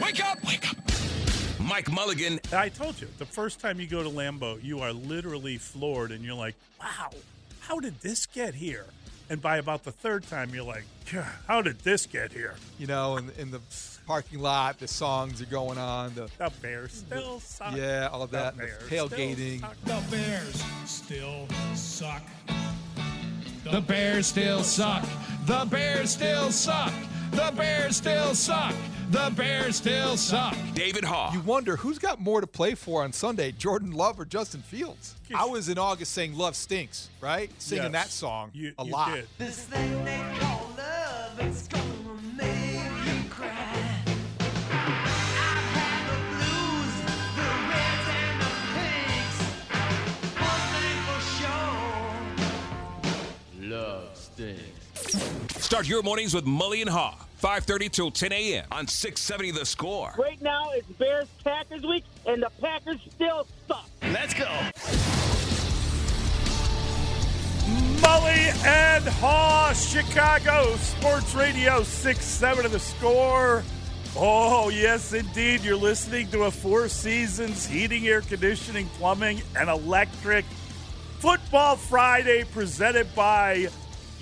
Wake up! Wake up! Mike Mulligan. I told you, the first time you go to Lambeau, you are literally floored and you're like, wow, how did this get here? And by about the third time, you're like, how did this get here? You know, in, in the parking lot, the songs are going on. The The Bears still suck. yeah, all of that. the Bears tailgating. still suck. The Bears still suck. The Bears still suck. The Bears still suck. The Bears still suck. The Bears still suck. David Haugh. You wonder who's got more to play for on Sunday, Jordan Love or Justin Fields? I was in August saying Love stinks, right? Singing Yes. that song You- a you lot. did. This thing they call love, it's gonna Start your mornings with Mully and Haugh. 5.30 till 10 a.m. on 670 The Score. Right now, it's Bears Packers week, and the Packers still suck. Let's go. Mully and Haugh, Chicago Sports Radio 6 7 of the score. Oh, yes, indeed. You're listening to a Four Seasons heating, air conditioning, plumbing, and electric Football Friday presented by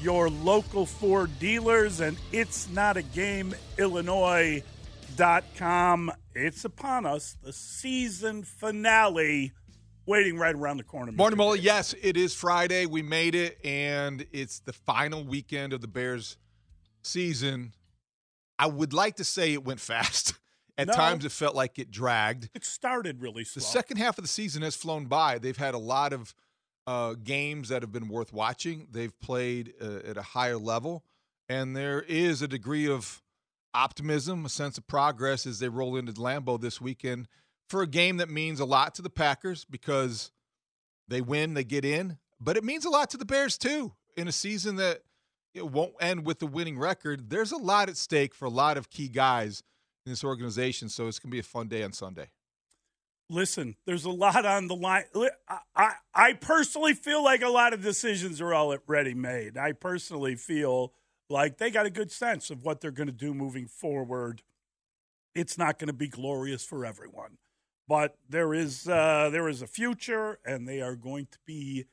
your local Ford dealers and it's not a game illinois.com it's upon us the season finale waiting right around the corner Morning, Mr. Yes, it is Friday. We made it, and it's the final weekend of the Bears season. I would like to say it went fast. At No. times, it felt like it dragged. it started really slow The second half of the season has flown by. They've had a lot of uh, games that have been worth watching. They've played uh, at a higher level, and there is a degree of optimism, a sense of progress as they roll into Lambeau this weekend for a game that means a lot to the Packers because they win, they get in, but it means a lot to the Bears too in a season that it won't end with the winning record. There's a lot at stake for a lot of key guys in this organization, so it's going to be a fun day on Sunday. Listen there's a lot on the line. I, I, personally feel like a lot of decisions are already made. I personally feel like they got a good sense of what they're going to do moving forward. It's not going to be glorious for everyone but there is uh, there is a future and they are going to be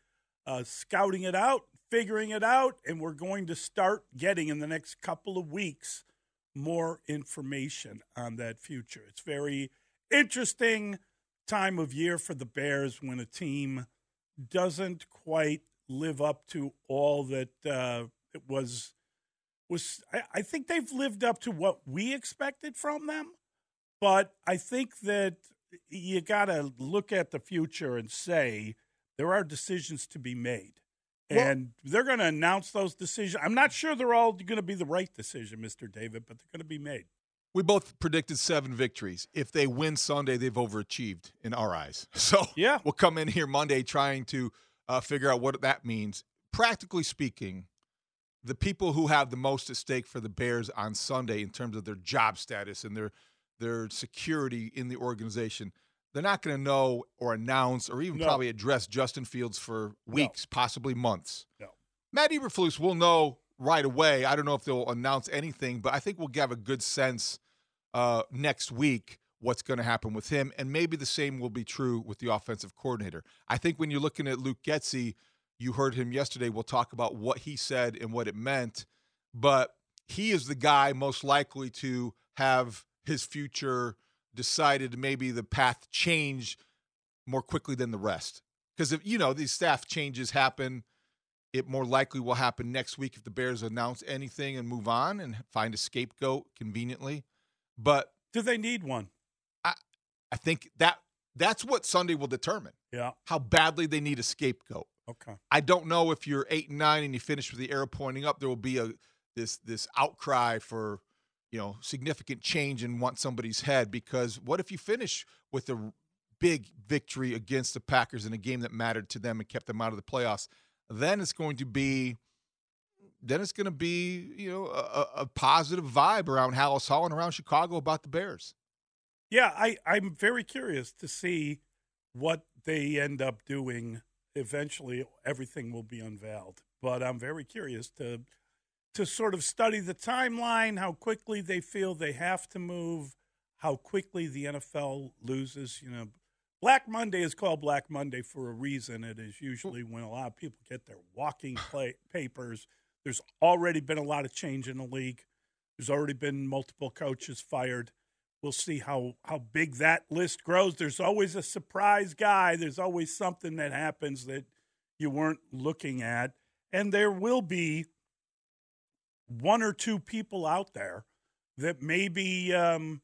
uh, scouting it out figuring it out and we're going to start getting in the next couple of weeks more information on that future. It's very interesting time of year for the Bears when a team doesn't quite live up to all that uh, it was was. I, I think they've lived up to what we expected from them, but I think that you got to look at the future and say there are decisions to be made. Well- And they're going to announce those decisions. I'm not sure they're all going to be the right decision, Mr. David, but they're going to be made. We both predicted seven victories. If they win Sunday, they've overachieved in our eyes. So Yeah. we'll come in here Monday trying to uh, figure out what that means. Practically speaking, the people who have the most at stake for the Bears on Sunday in terms of their job status and their their security in the organization, they're not going to know or announce or even No. probably address Justin Fields for weeks, possibly months. No. Matt Eberflus will know right away. I don't know if they'll announce anything, but I think we'll have a good sense uh, next week what's going to happen with him, and maybe the same will be true with the offensive coordinator. I think when you're looking at Luke Getsy, you heard him yesterday. We'll talk about what he said and what it meant, but he is the guy most likely to have his future decided. Maybe the path change more quickly than the rest, because if you know these staff changes happen it more likely will happen next week if the Bears announce anything and move on and find a scapegoat conveniently. But Do they need one? I I think that that's what Sunday will determine Yeah. how badly they need a scapegoat. Okay. I don't know if you're eight and nine and you finish with the arrow pointing up, there will be a this this outcry for you you know, significant change and want somebody's head because what if you finish with a big victory against the Packers in a game that mattered to them and kept them out of the playoffs? Then it's going to be then it's going to be, you know, a, a positive vibe around Halas Hall and around Chicago about the Bears. Yeah, I, I'm very curious to see what they end up doing. Eventually, everything will be unveiled. But I'm very curious to to sort of study the timeline, how quickly they feel they have to move, how quickly the NFL loses. You know, Black Monday is called Black Monday for a reason. It is usually when a lot of people get their walking play, papers. There's already been a lot of change in the league. There's already been multiple coaches fired. We'll see how, how big that list grows. There's always a surprise guy. There's always something that happens that you weren't looking at. And there will be one or two people out there that maybe um,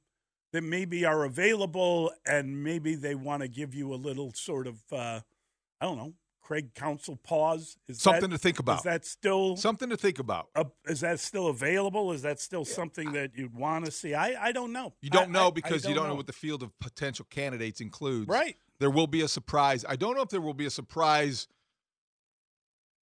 that maybe are available and maybe they want to give you a little sort of uh, I don't know Craig Counsell pause is Something that- to think about. Is that still Something to think about. uh, is that still available? Is that still something that you'd want to see? I, I don't know. You don't I- know I- because I you don't know what the field of potential candidates includes. Right. There will be a surprise. I don't know if there will be a surprise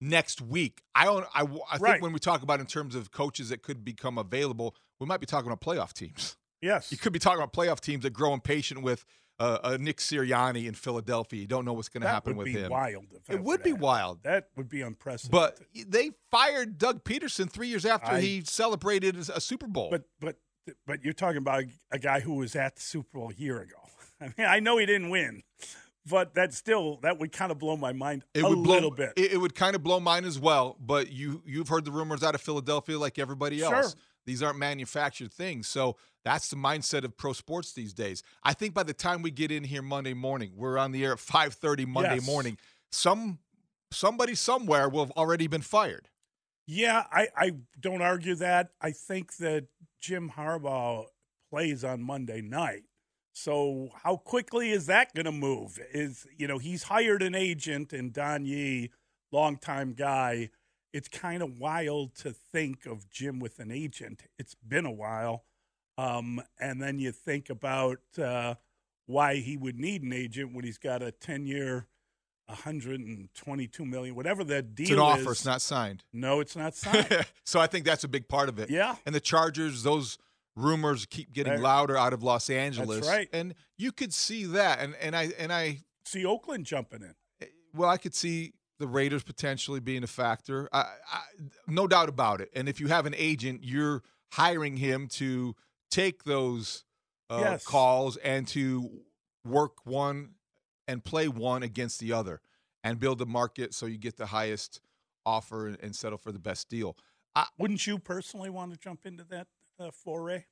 next week. I don't. I, I think Right. when we talk about in terms of coaches that could become available, we might be talking about playoff teams. Yes. You could be talking about playoff teams that grow impatient with uh, a Nick Sirianni in Philadelphia. You don't know what's going to happen with him. wild. It would be wild. That would be unprecedented. But they fired Doug Pederson three years after I- he celebrated a Super Bowl. but but but you're talking about a guy who was at the Super Bowl a year ago. I mean, I know he didn't win, but that still that would kind of blow my mind it a would blow, little bit. It, it would kind of blow mine as well. But you you've heard the rumors out of Philadelphia, like everybody Sure. else. These aren't manufactured things, so that's the mindset of pro sports these days. I think by the time we get in here Monday morning, we're on the air at five thirty Monday Yes. morning. Some somebody somewhere will have already been fired. Yeah, I, I don't argue that. I think that Jim Harbaugh plays on Monday night. So how quickly is that going to move? Is you know he's hired an agent and Don Yee, longtime guy. It's kind of wild to think of Jim with an agent. It's been a while, um, and then you think about uh, why he would need an agent when he's got a ten-year, 122 million, whatever that deal It's an offer. is. It's not signed. No, it's not signed. so I think that's a big part of it. Yeah. And the Chargers, those rumors keep getting louder out of Los Angeles. right. And you could see that. And and I and I See Oakland jumping in. well, I could see the Raiders potentially being a factor. I, I, no doubt about it. And if you have an agent, you're hiring him to take those uh, Yes. calls and to work one and play one against the other and build the market so you get the highest offer and, settle for the best deal. Wouldn't you personally want to jump into that uh, foray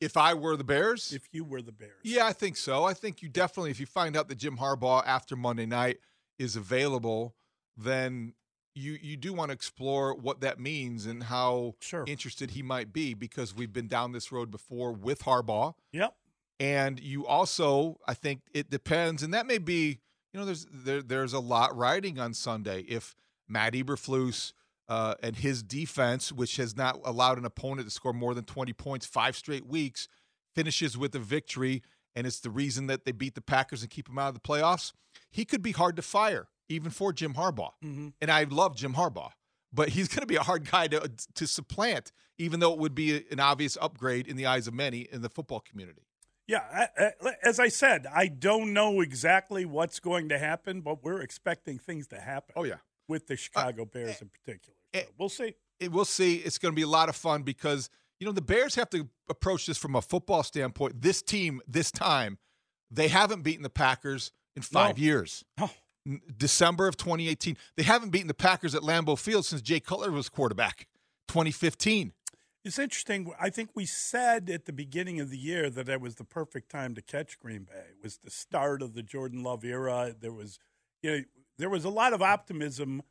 If I were the Bears, if you were the Bears? Yeah, I think so. I think you definitely, if you find out that Jim Harbaugh after Monday night is available, then you you do want to explore what that means and how Sure. interested he might be because we've been down this road before with Harbaugh. Yep. And you also, I think it depends, and that may be, you know, there's there, there's a lot riding on Sunday. If Matt Eberflus uh, and his defense, which has not allowed an opponent to score more than 20 points five straight weeks, finishes with a victory, and it's the reason that they beat the Packers and keep them out of the playoffs, he could be hard to fire, even for Jim Harbaugh. Mhm. And I love Jim Harbaugh, but he's going to be a hard guy to to supplant, even though it would be an obvious upgrade in the eyes of many in the football community. Yeah. I, I, as I said, I don't know exactly what's going to happen, but we're expecting things to happen. Oh, yeah. With the Chicago uh, Bears eh, in particular. Eh, so we'll see. it, we'll see. It's going to be a lot of fun because you know the Bears have to approach this from a football standpoint. This team, this time, they haven't beaten the Packers in five No. years. Oh. December of 2018, they haven't beaten the Packers at Lambeau Field since Jay Cutler was quarterback. 2015. It's interesting. I think we said at the beginning of the year that that was the perfect time to catch Green Bay. It was the start of the Jordan Love era. There was, you know, there was a lot of optimism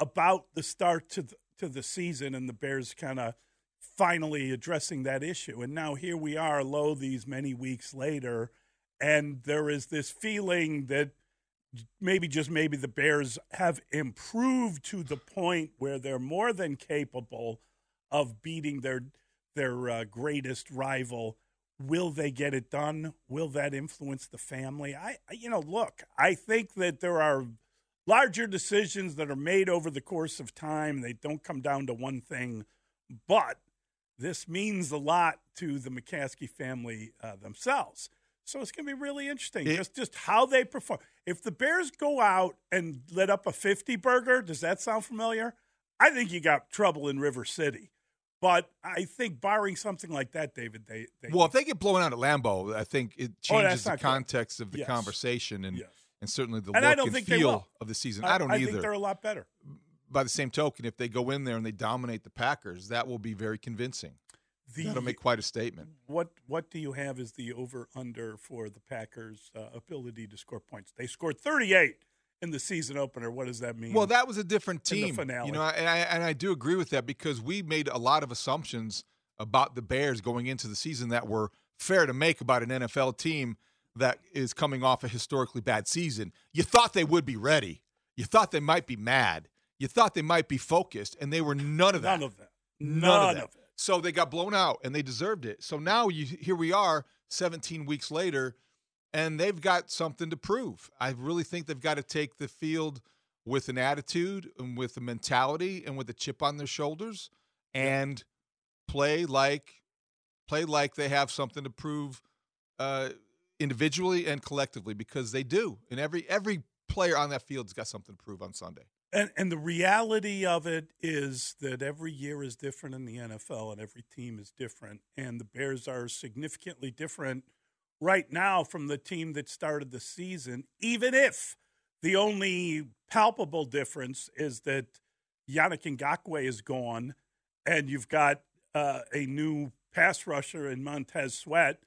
about the start to the, to the season and the Bears kind of finally addressing that issue. And now here we are, low these many weeks later, and there is this feeling that maybe just maybe the Bears have improved to the point where they're more than capable of beating their their uh, greatest rival. Will they get it done? Will that influence the family? I, you know, look, I think that there are larger decisions that are made over the course of time. They don't come down to one thing, but this means a lot to the McCaskey family uh, themselves. So it's going to be really interesting, It- just just how they perform. If the Bears go out and lit up a fifty burger, does that sound familiar? I think you got trouble in River City. But I think, barring something like that, David, they, they Well, if they get blown out at Lambeau, I think it Oh, changes the not good. context of the Yes. conversation and Yes. and certainly the and look I and feel of the season. I, don't I either. think they're a lot better. By the same token, if they go in there and they dominate the Packers, that will be very convincing. The, That'll make quite a statement. what what do you have as the over under for the Packers' uh, ability to score points? They scored 38 in the season opener. What does that mean? Well, that was a different team. finale. You know, and I and I do agree with that because we made a lot of assumptions about the Bears going into the season that were fair to make about an NFL team that is coming off a historically bad season. You thought they would be ready. You thought they might be mad. You thought they might be focused, and they were none of that. none of that. None, None of that. of it. So they got blown out, and they deserved it. So now you here we are, 17 weeks later, and they've got something to prove. I really think they've got to take the field with an attitude and with a mentality and with a chip on their shoulders, and play like play like they have something to prove uh, individually and collectively because they do. And every every player on that field's got something to prove on Sunday. And and the reality of it is that every year is different in the NFL and every team is different. And the Bears are significantly different right now from the team that started the season, even if the only palpable difference is that Yannick Ngakoue is gone and you've got uh, a new pass rusher in Montez Sweat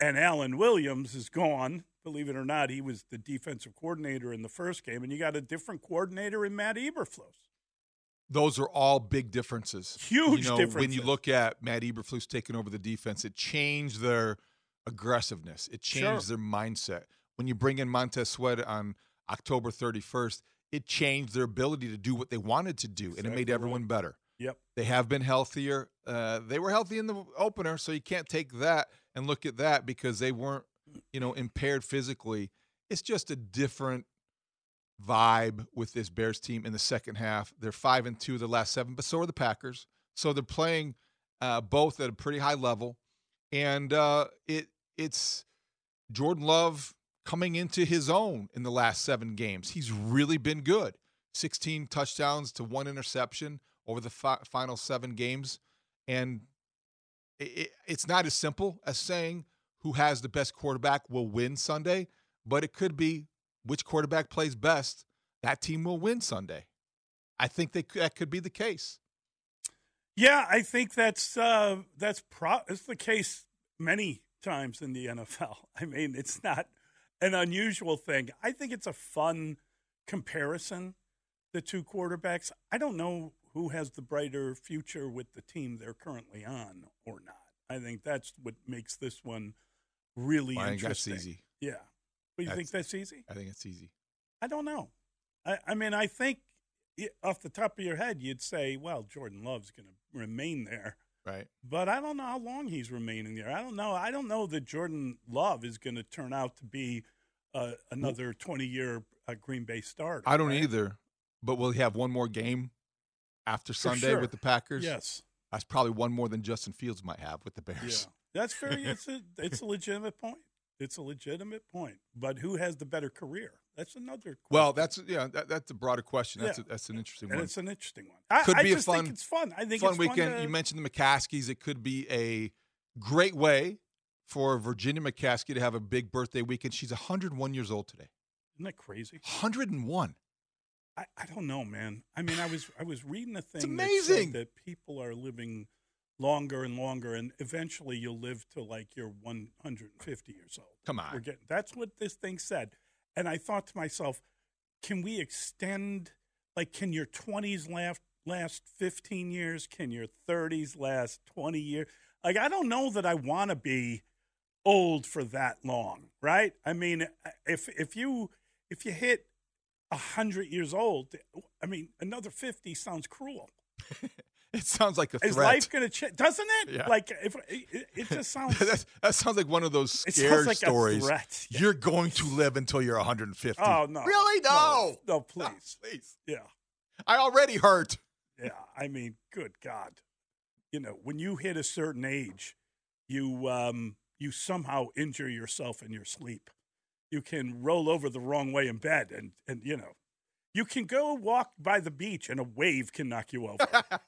and Alan Williams is gone. Believe it or not, he was the defensive coordinator in the first game, and you got a different coordinator in Matt Eberflus. those are all big differences. Huge you know, When you look at Matt Eberflus taking over the defense, it changed their aggressiveness. It changed Sure. their mindset. When you bring in Montez Sweat on October 31st, it changed their ability to do what they wanted to do, and it made everyone better. Yep. They have been healthier. Uh, they were healthy in the opener, so you can't take that and look at that because they weren't, you know, impaired physically. It's just a different vibe with this Bears team in the second half. They're five and two the last seven, but so are the Packers. So they're playing uh, both at a pretty high level, and uh, it it's Jordan Love coming into his own in the last seven games. He's really been good. 16 touchdowns to one interception over the fi- final seven games, and it, it, it's not as simple as saying who has the best quarterback will win Sunday, but it could be which quarterback plays best. That team will win Sunday. I think they, that could be the case. Yeah, I think that's uh, that's pro- it's the case many times in the NFL. I mean, it's not an unusual thing. I think it's a fun comparison. The two quarterbacks. I don't know who has the brighter future with the team they're currently on or not. I think that's what makes this one really I think that's interesting. easy. Yeah, but you think That's- that's easy? I think it's easy. I don't know. I, I mean, I think off the top of your head, you'd say, well, Jordan Love's going to remain there. Right. But I don't know how long he's remaining there. I don't know. I don't know that Jordan Love is going to turn out to be uh, another 20 year uh, Green Bay starter. I don't right? either, but will he have one more game after Sunday sure. with the Packers? Yes. That's probably one more than Justin Fields might have with the Yeah. Bears. That's very, it's a, it's a legitimate point. It's a legitimate point. But who has the better career? That's another question. Well, that's yeah, that, that's a broader question. That's Yeah. a, that's an interesting and one. it's an interesting one. I, Could I be a fun- think it's fun. I think Fun it's weekend. Fun to, you mentioned the McCaskeys. It could be a great way for Virginia McCaskey to have a big birthday weekend. She's 101 years old today. Isn't that crazy? 101. I, I don't know, man. I mean, I was I was reading a thing amazing. that said that people are living longer and longer, and eventually you'll live to like you're 150 years old. Come on, We're getting that's what this thing said, and I thought to myself, can we extend? Like, can your 20s last last 15 years? Can your 30s last 20 years? Like, I don't know that I want to be old for that long, right? I mean, if if you if you hit hundred years old, I mean, another fifty sounds cruel. It sounds like a threat. Is life going to change? Doesn't it? Yeah. Like if it, it just sounds. that, that sounds like one of those sounds like a stories. Yeah. You're going to live until you're 150. oh no! Really? No. no, no, please. Please. Yeah, I already hurt. yeah. I mean, good God, you know, when you hit a certain age, you um, you somehow injure yourself in your sleep. You can roll over the wrong way in bed, and and you know, you can go walk by the beach, and a wave can knock you over.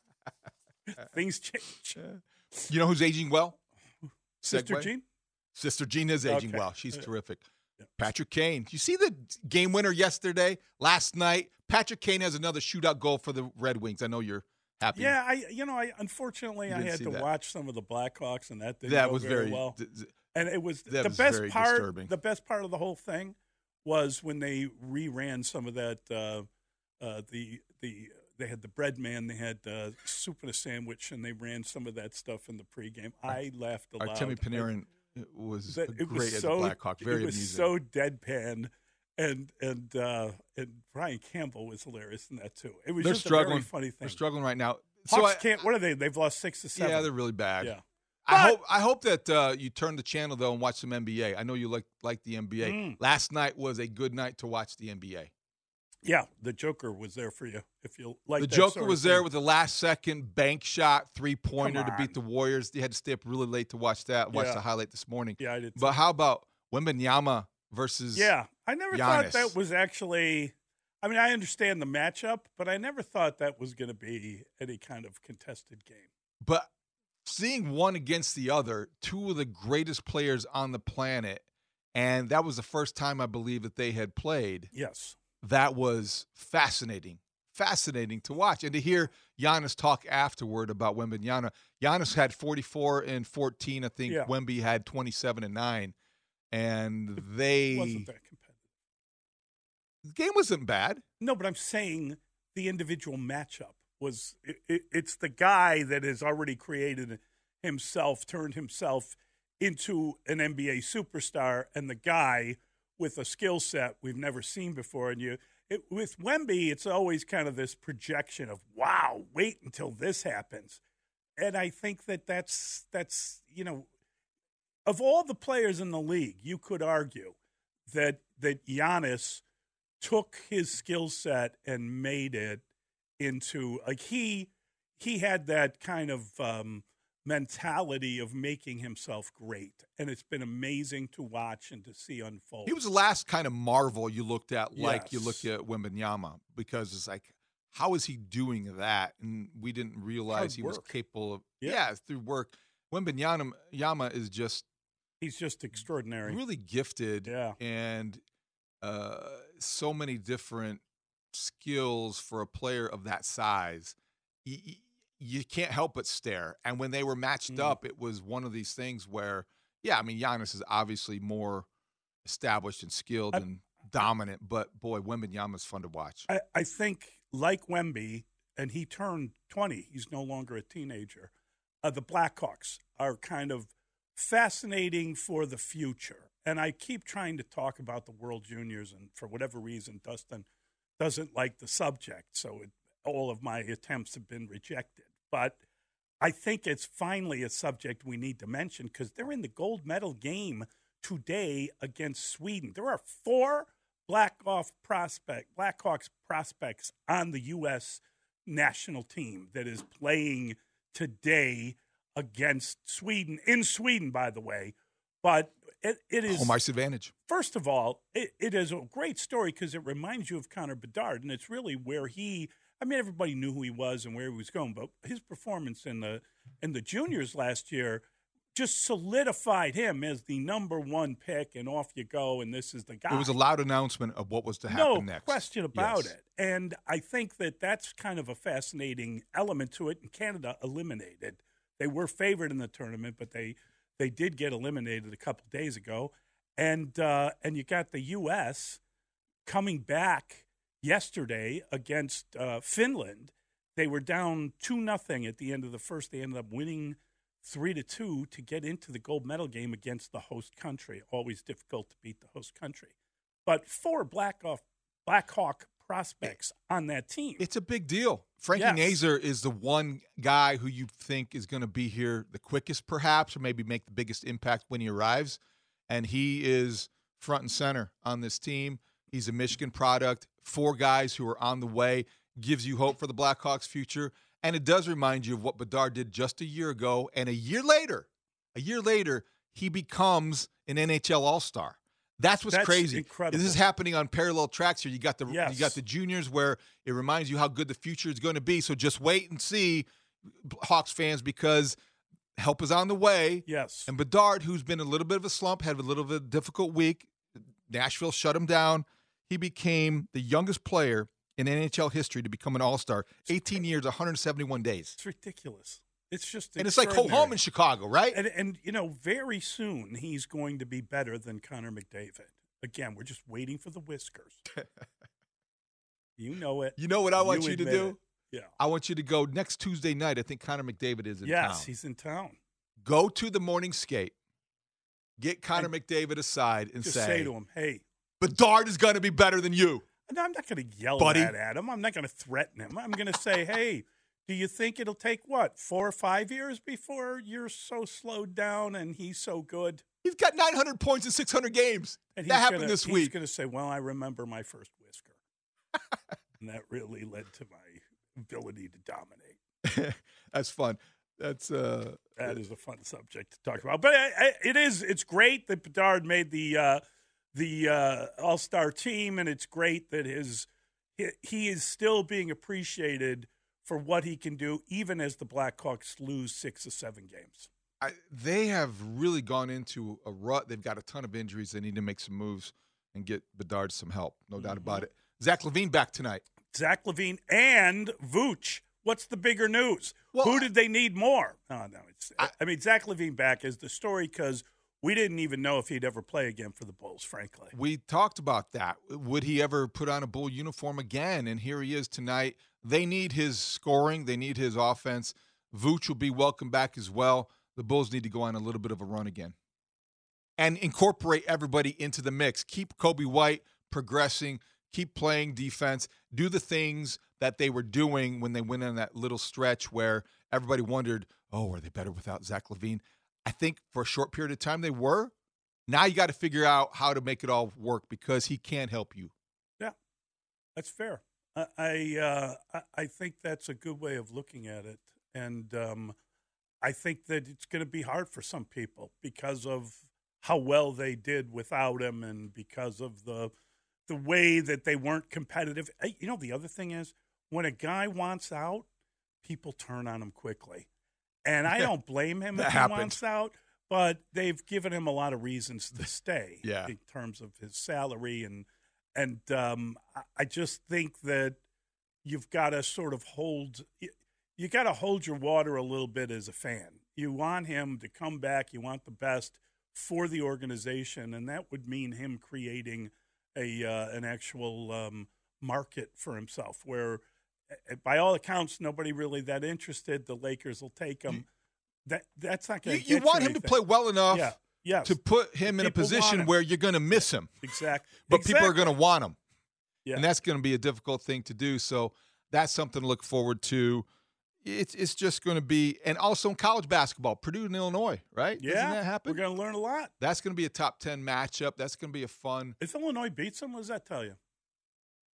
Things change. You know who's aging well? Sister Segue. Jean. Sister Jean is aging Okay. well. She's Yeah. terrific. Yeah. Patrick Kane. You see the game winner yesterday, last night? Patrick Kane has another shootout goal for the Red Wings. I know you're happy. Yeah, I you know I unfortunately You I didn't had see to that. watch some of the Blackhawks and that didn't that go was very, well. th- th- and it was that the was best very part. disturbing. The best part of the whole thing was when they reran some of that. Uh, uh, the the they had the bread man, they had uh, soup and a sandwich, and they ran some of that stuff in the pregame. I laughed a lot. Timmy Panarin was that great was as so a Blackhawk. Very it was amusing. so deadpan. And and uh, and Brian Campbell was hilarious in that too. It was They're just struggling. a very funny thing. They're struggling right now. Hawks so I, can't. What are they? They've lost six to seven. yeah, they're really bad. Yeah. I But- hope I hope that uh, you turn the channel though and watch some NBA. I know you like like the NBA. Mm. Last night was a good night to watch the NBA. Yeah, the Joker was there for you. If you like, the Joker was there with the last second bank shot three pointer to beat the Warriors. They had to stay up really late to watch that. Watch Yeah. the highlight this morning. Yeah, I did. But too. how about Wembanyama versus? yeah, I never thought that was actually. I mean, I understand the matchup, but I never thought that was going to be any kind of contested game. But seeing one against the other, two of the greatest players on the planet, and that was the first time I believe that they had played. Yes. That was fascinating, fascinating to watch, and to hear Giannis talk afterward about Wembanyama. Giannis had 44 and 14. I think Yeah. Wemby had 27 and nine, and It they wasn't that competitive. the game wasn't bad. No, but I'm saying the individual matchup was. It, it, it's the guy that has already created himself, turned himself into an NBA superstar, and the guy with a skill set we've never seen before. And you, it, with Wemby, it's always kind of this projection of, "Wow, wait until this happens." And I think that that's that's you know, of all the players in the league, you could argue that that Giannis took his skill set and made it into like he he had that kind of um, mentality of making himself great, and it's been amazing to watch and to see unfold. He was the last kind of marvel you looked at, like you Yes. looked at Wembanyama, because it's like, how is he doing that? And we didn't realize he was capable of. Yeah. Yeah, through work. Wembanyama Yama is just He's just extraordinary. really gifted, Yeah. and uh, so many different skills for a player of that size. You can't help but stare. And when they were matched Mm. up, it was one of these things where, yeah, I mean, Giannis is obviously more established and skilled I- and dominant, but boy, Wembanyama's fun to watch. I, I think, like Wemby, and he turned 20, he's no longer a teenager. Uh, the Blackhawks are kind of fascinating for the future. And I keep trying to talk about the World Juniors, and for whatever reason, Dustin doesn't like the subject. So it, all of my attempts have been rejected. But I think it's finally a subject we need to mention because they're in the gold medal game today against Sweden. There are four Blackhawks prospect Blackhawks prospects on the U.S. national team that is playing today against Sweden in Sweden, by the way. But it, it is Home ice advantage. first of all, it, it is a great story because it reminds you of Connor Bedard, and it's really where he. I mean, everybody knew who he was and where he was going, but his performance in the in the juniors last year just solidified him as the number one pick, and off you go, and this is the guy. It was a loud announcement of what was to happen next. no next. question about Yes. it, and I think that that's kind of a fascinating element to it. And Canada eliminated; they were favored in the tournament, but they they did get eliminated a couple days ago, and uh, and you got the U.S. coming back yesterday against uh, Finland. They were down two nothing at the end of the first. They ended up winning three to two to get into the gold medal game against the host country. Always difficult to beat the host country, but four Black Blackhawk prospects on that team. It's a big deal. Frankie Yes. Nazar is the one guy who you think is going to be here the quickest, perhaps, or maybe make the biggest impact when he arrives. And he is front and center on this team. He's a Michigan product. Four guys who are on the way gives you hope for the Blackhawks' future. And it does remind you of what Bedard did just a year ago. And a year later, a year later, he becomes an NHL All Star. That's what's That's crazy. incredible. This is happening on parallel tracks here. You got the Yes. you got the juniors where it reminds you how good the future is going to be. So just wait and see, Hawks fans, because help is on the way. yes. And Bedard, who's been a little bit of a slump, had a little bit of a difficult week. Nashville shut him down. He became the youngest player in NHL history to become an All Star. 18 years, 171 days. It's ridiculous. It's just And it's like ho home in Chicago, right? And, and you know, very soon he's going to be better than Connor McDavid. Again, we're just waiting for the whiskers. you know it. You know what I want you to do? it. Yeah. I want you to go next Tuesday night. I think Connor McDavid is in yes, town. Yes, he's in town. Go to the morning skate. Get Connor And McDavid aside and say, say to him, "Hey." Bedard is going to be better than you. And I'm not going to yell Buddy. that at him. I'm not going to threaten him. I'm going to say, "Hey, do you think it'll take what four or five years before you're so slowed down and he's so good?" He's got 900 points in 600 games. And that happened gonna, this he's week. He's going to say, "Well, I remember my first whisker, and that really led to my ability to dominate." That's fun. That's uh That is a fun subject to talk about, but I, I, it is. It's great that Bedard made the uh, the uh, All Star team, and it's great that his he, is still being appreciated for what he can do, even as the Blackhawks lose six or seven games. I, they have really gone into a rut. They've got a ton of injuries. They need to make some moves and get Bedard some help. No doubt Mm-hmm. about it. Zach LaVine back tonight. Zach LaVine and Vooch. What's the bigger news? Well, Who did they need more? Oh, no, it's. I, I- mean, Zach LaVine back is the story because we didn't even know if he'd ever play again for the Bulls. Frankly, We talked about that. Would he ever put on a bull uniform again? And here he is tonight. They need his scoring. They need his offense. Vooch will be welcome back as well. The Bulls need to go on a little bit of a run again and incorporate everybody into the mix. Keep Coby White progressing. Keep playing defense. Do the things that they were doing when they went on that little stretch where everybody wondered, oh, are they better without Zach LaVine? I think for a short period of time they were. Now you got to figure out how to make it all work because he can't help you. Yeah, that's fair. I I, uh, I think that's a good way of looking at it, and um, I think that it's going to be hard for some people because of how well they did without him, and because of the the way that they weren't competitive. You know, the other thing is when a guy wants out, people turn on him quickly, and I don't blame him if he wants out. But they've given him a lot of reasons to stay. Yeah. in terms of his salary and and um, I- just think that you've got to sort of hold you, you got to hold your water a little bit as a fan. You want him to come back. You want the best for the organization, and that would mean him creating a uh, an actual um, market for himself. Where, Eh, by all accounts, nobody really that interested. The Lakers will take him. That that's not going to. you want him to play well enough Yeah. Yes. to put him in a position where you're going to miss him, exactly. but people are going to want him. Yeah. and that's going to be a difficult thing to do. So that's something to look forward to. It's it's just going to be, and also in college basketball, Purdue and Illinois, right? yeah, Doesn't that happen? We're going to learn a lot. that's going to be a top ten matchup. That's going to be a fun. If Illinois beats them, what does that tell you?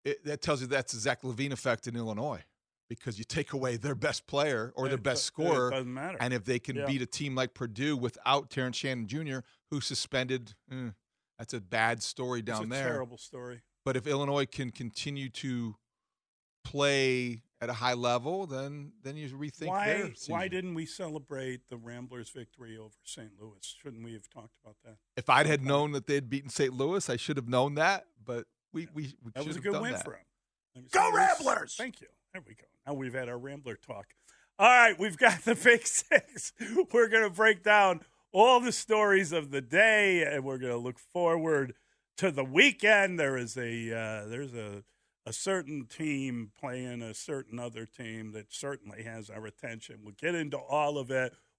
It, that tells you that's the Zach LaVine effect in Illinois, because you take away their best player or their It best scorer, doesn't matter. and if they can Yeah. beat a team like Purdue without Terrence Shannon Jr., who suspended, eh, that's a bad story down there. it's a there. terrible story. But if Illinois can continue to play at a high level, then then you rethink Why? Why didn't we celebrate the Ramblers' victory over St. Louis? Shouldn't we have talked about that? If I'd had known that they'd beaten St. Louis, I should have known that. But we we, we That was a good win that. for him. Go say this. Ramblers! Thank you. There we go. Now we've had our Rambler talk. All right, we've got the Big Six. We're going to break down all the stories of the day, and we're going to look forward to the weekend. There is a uh, there's a a certain team playing a certain other team that certainly has our attention. We'll get into all of it.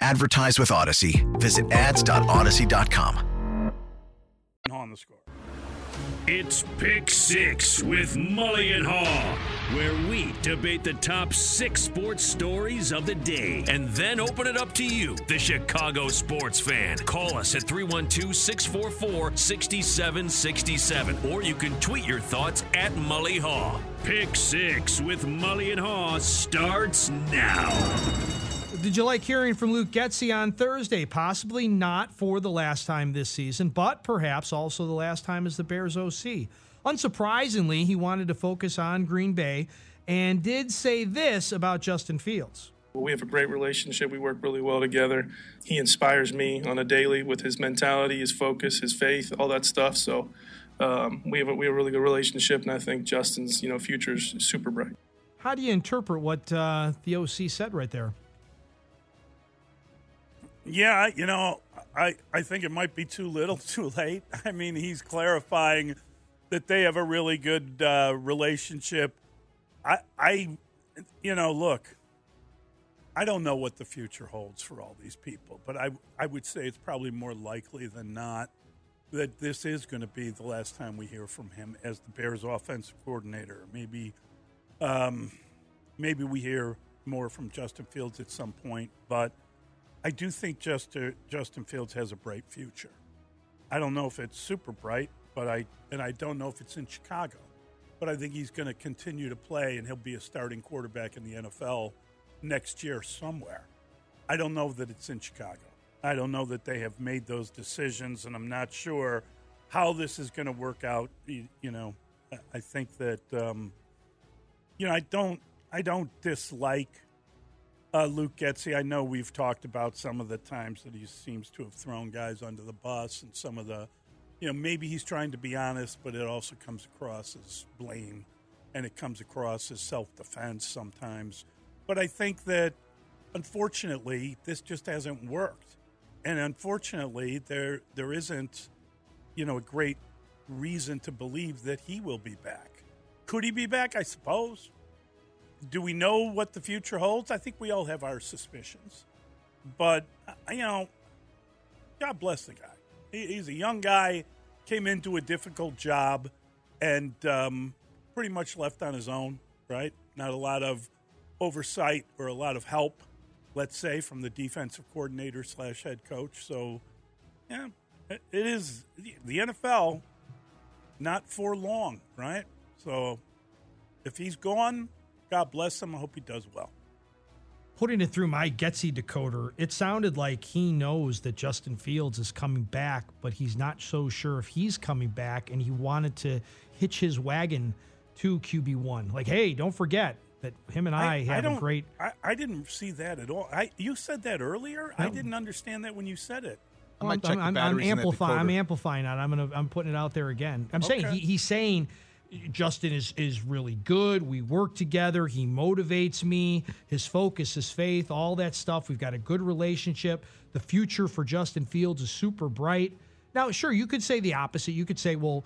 Advertise with Audacy. Visit ads.audacy.com. on the score. It's Pick Six with Mully and Haugh, where we debate the top six sports stories of the day and then open it up to you, the Chicago sports fan. Call us at 312 644 6767, or you can tweet your thoughts at Mully Haugh. Pick Six with Mully and Haugh starts now. Did you like hearing from Luke Getsy on Thursday? Possibly not for the last time this season, but perhaps also the last time as the Bears OC. Unsurprisingly, he wanted to focus on Green Bay and did say this about Justin Fields. We have a great relationship. We work really well together. He inspires me on a daily with his mentality, his focus, his faith, all that stuff. So um, we have a, we have a really good relationship, and I think Justin's you know future is super bright. How do you interpret what uh, the OC said right there? Yeah, you know, I, I think it might be too little, too late. I mean, he's clarifying that they have a really good uh, relationship. I, I, you know, look, I don't know what the future holds for all these people, but I, I would say it's probably more likely than not that this is going to be the last time we hear from him as the Bears' offensive coordinator. Maybe, um, maybe we hear more from Justin Fields at some point, but I do think Justin Justin Fields has a bright future. I don't know if it's super bright, but I and I don't know if it's in Chicago, but I think he's going to continue to play and he'll be a starting quarterback in the NFL next year somewhere. I don't know that it's in Chicago. I don't know that they have made those decisions, and I'm not sure how this is going to work out. You, you know, I- think that um, you know I don't I don't dislike uh, Luke Getsy. I know we've talked about some of the times that he seems to have thrown guys under the bus, and some of the, you know, maybe he's trying to be honest, but it also comes across as blame, and it comes across as self defense sometimes. But I think that unfortunately, this just hasn't worked, and unfortunately, there there isn't, you know, a great reason to believe that he will be back. Could he be back? I suppose. Do we know what the future holds? I think we all have our suspicions. But, uh, you know, God bless the guy. He's a young guy, came into a difficult job, and um, pretty much left on his own, right? Not a lot of oversight or a lot of help, let's say, from the defensive coordinator slash head coach. So, yeah, it it is the NFL, not for long, right? So, if he's gone, God bless him. I hope he does well. Putting it through my Getsy decoder, it sounded like he knows that Justin Fields is coming back, but he's not so sure if he's coming back, and he wanted to hitch his wagon to QB1. Like, hey, don't forget that him and I, have a great. I, I didn't see that at all. I you said that earlier. I didn't understand that when you said it. I might check I'm, I'm, I'm batteries in that amplifying. I'm amplifying that. I'm gonna. I'm putting it out there again. I'm saying he, he's saying Justin is is really good. We work together. He motivates me. His focus, his faith, all that stuff. We've got a good relationship. The future for Justin Fields is super bright. Now, sure, you could say the opposite. You could say, well,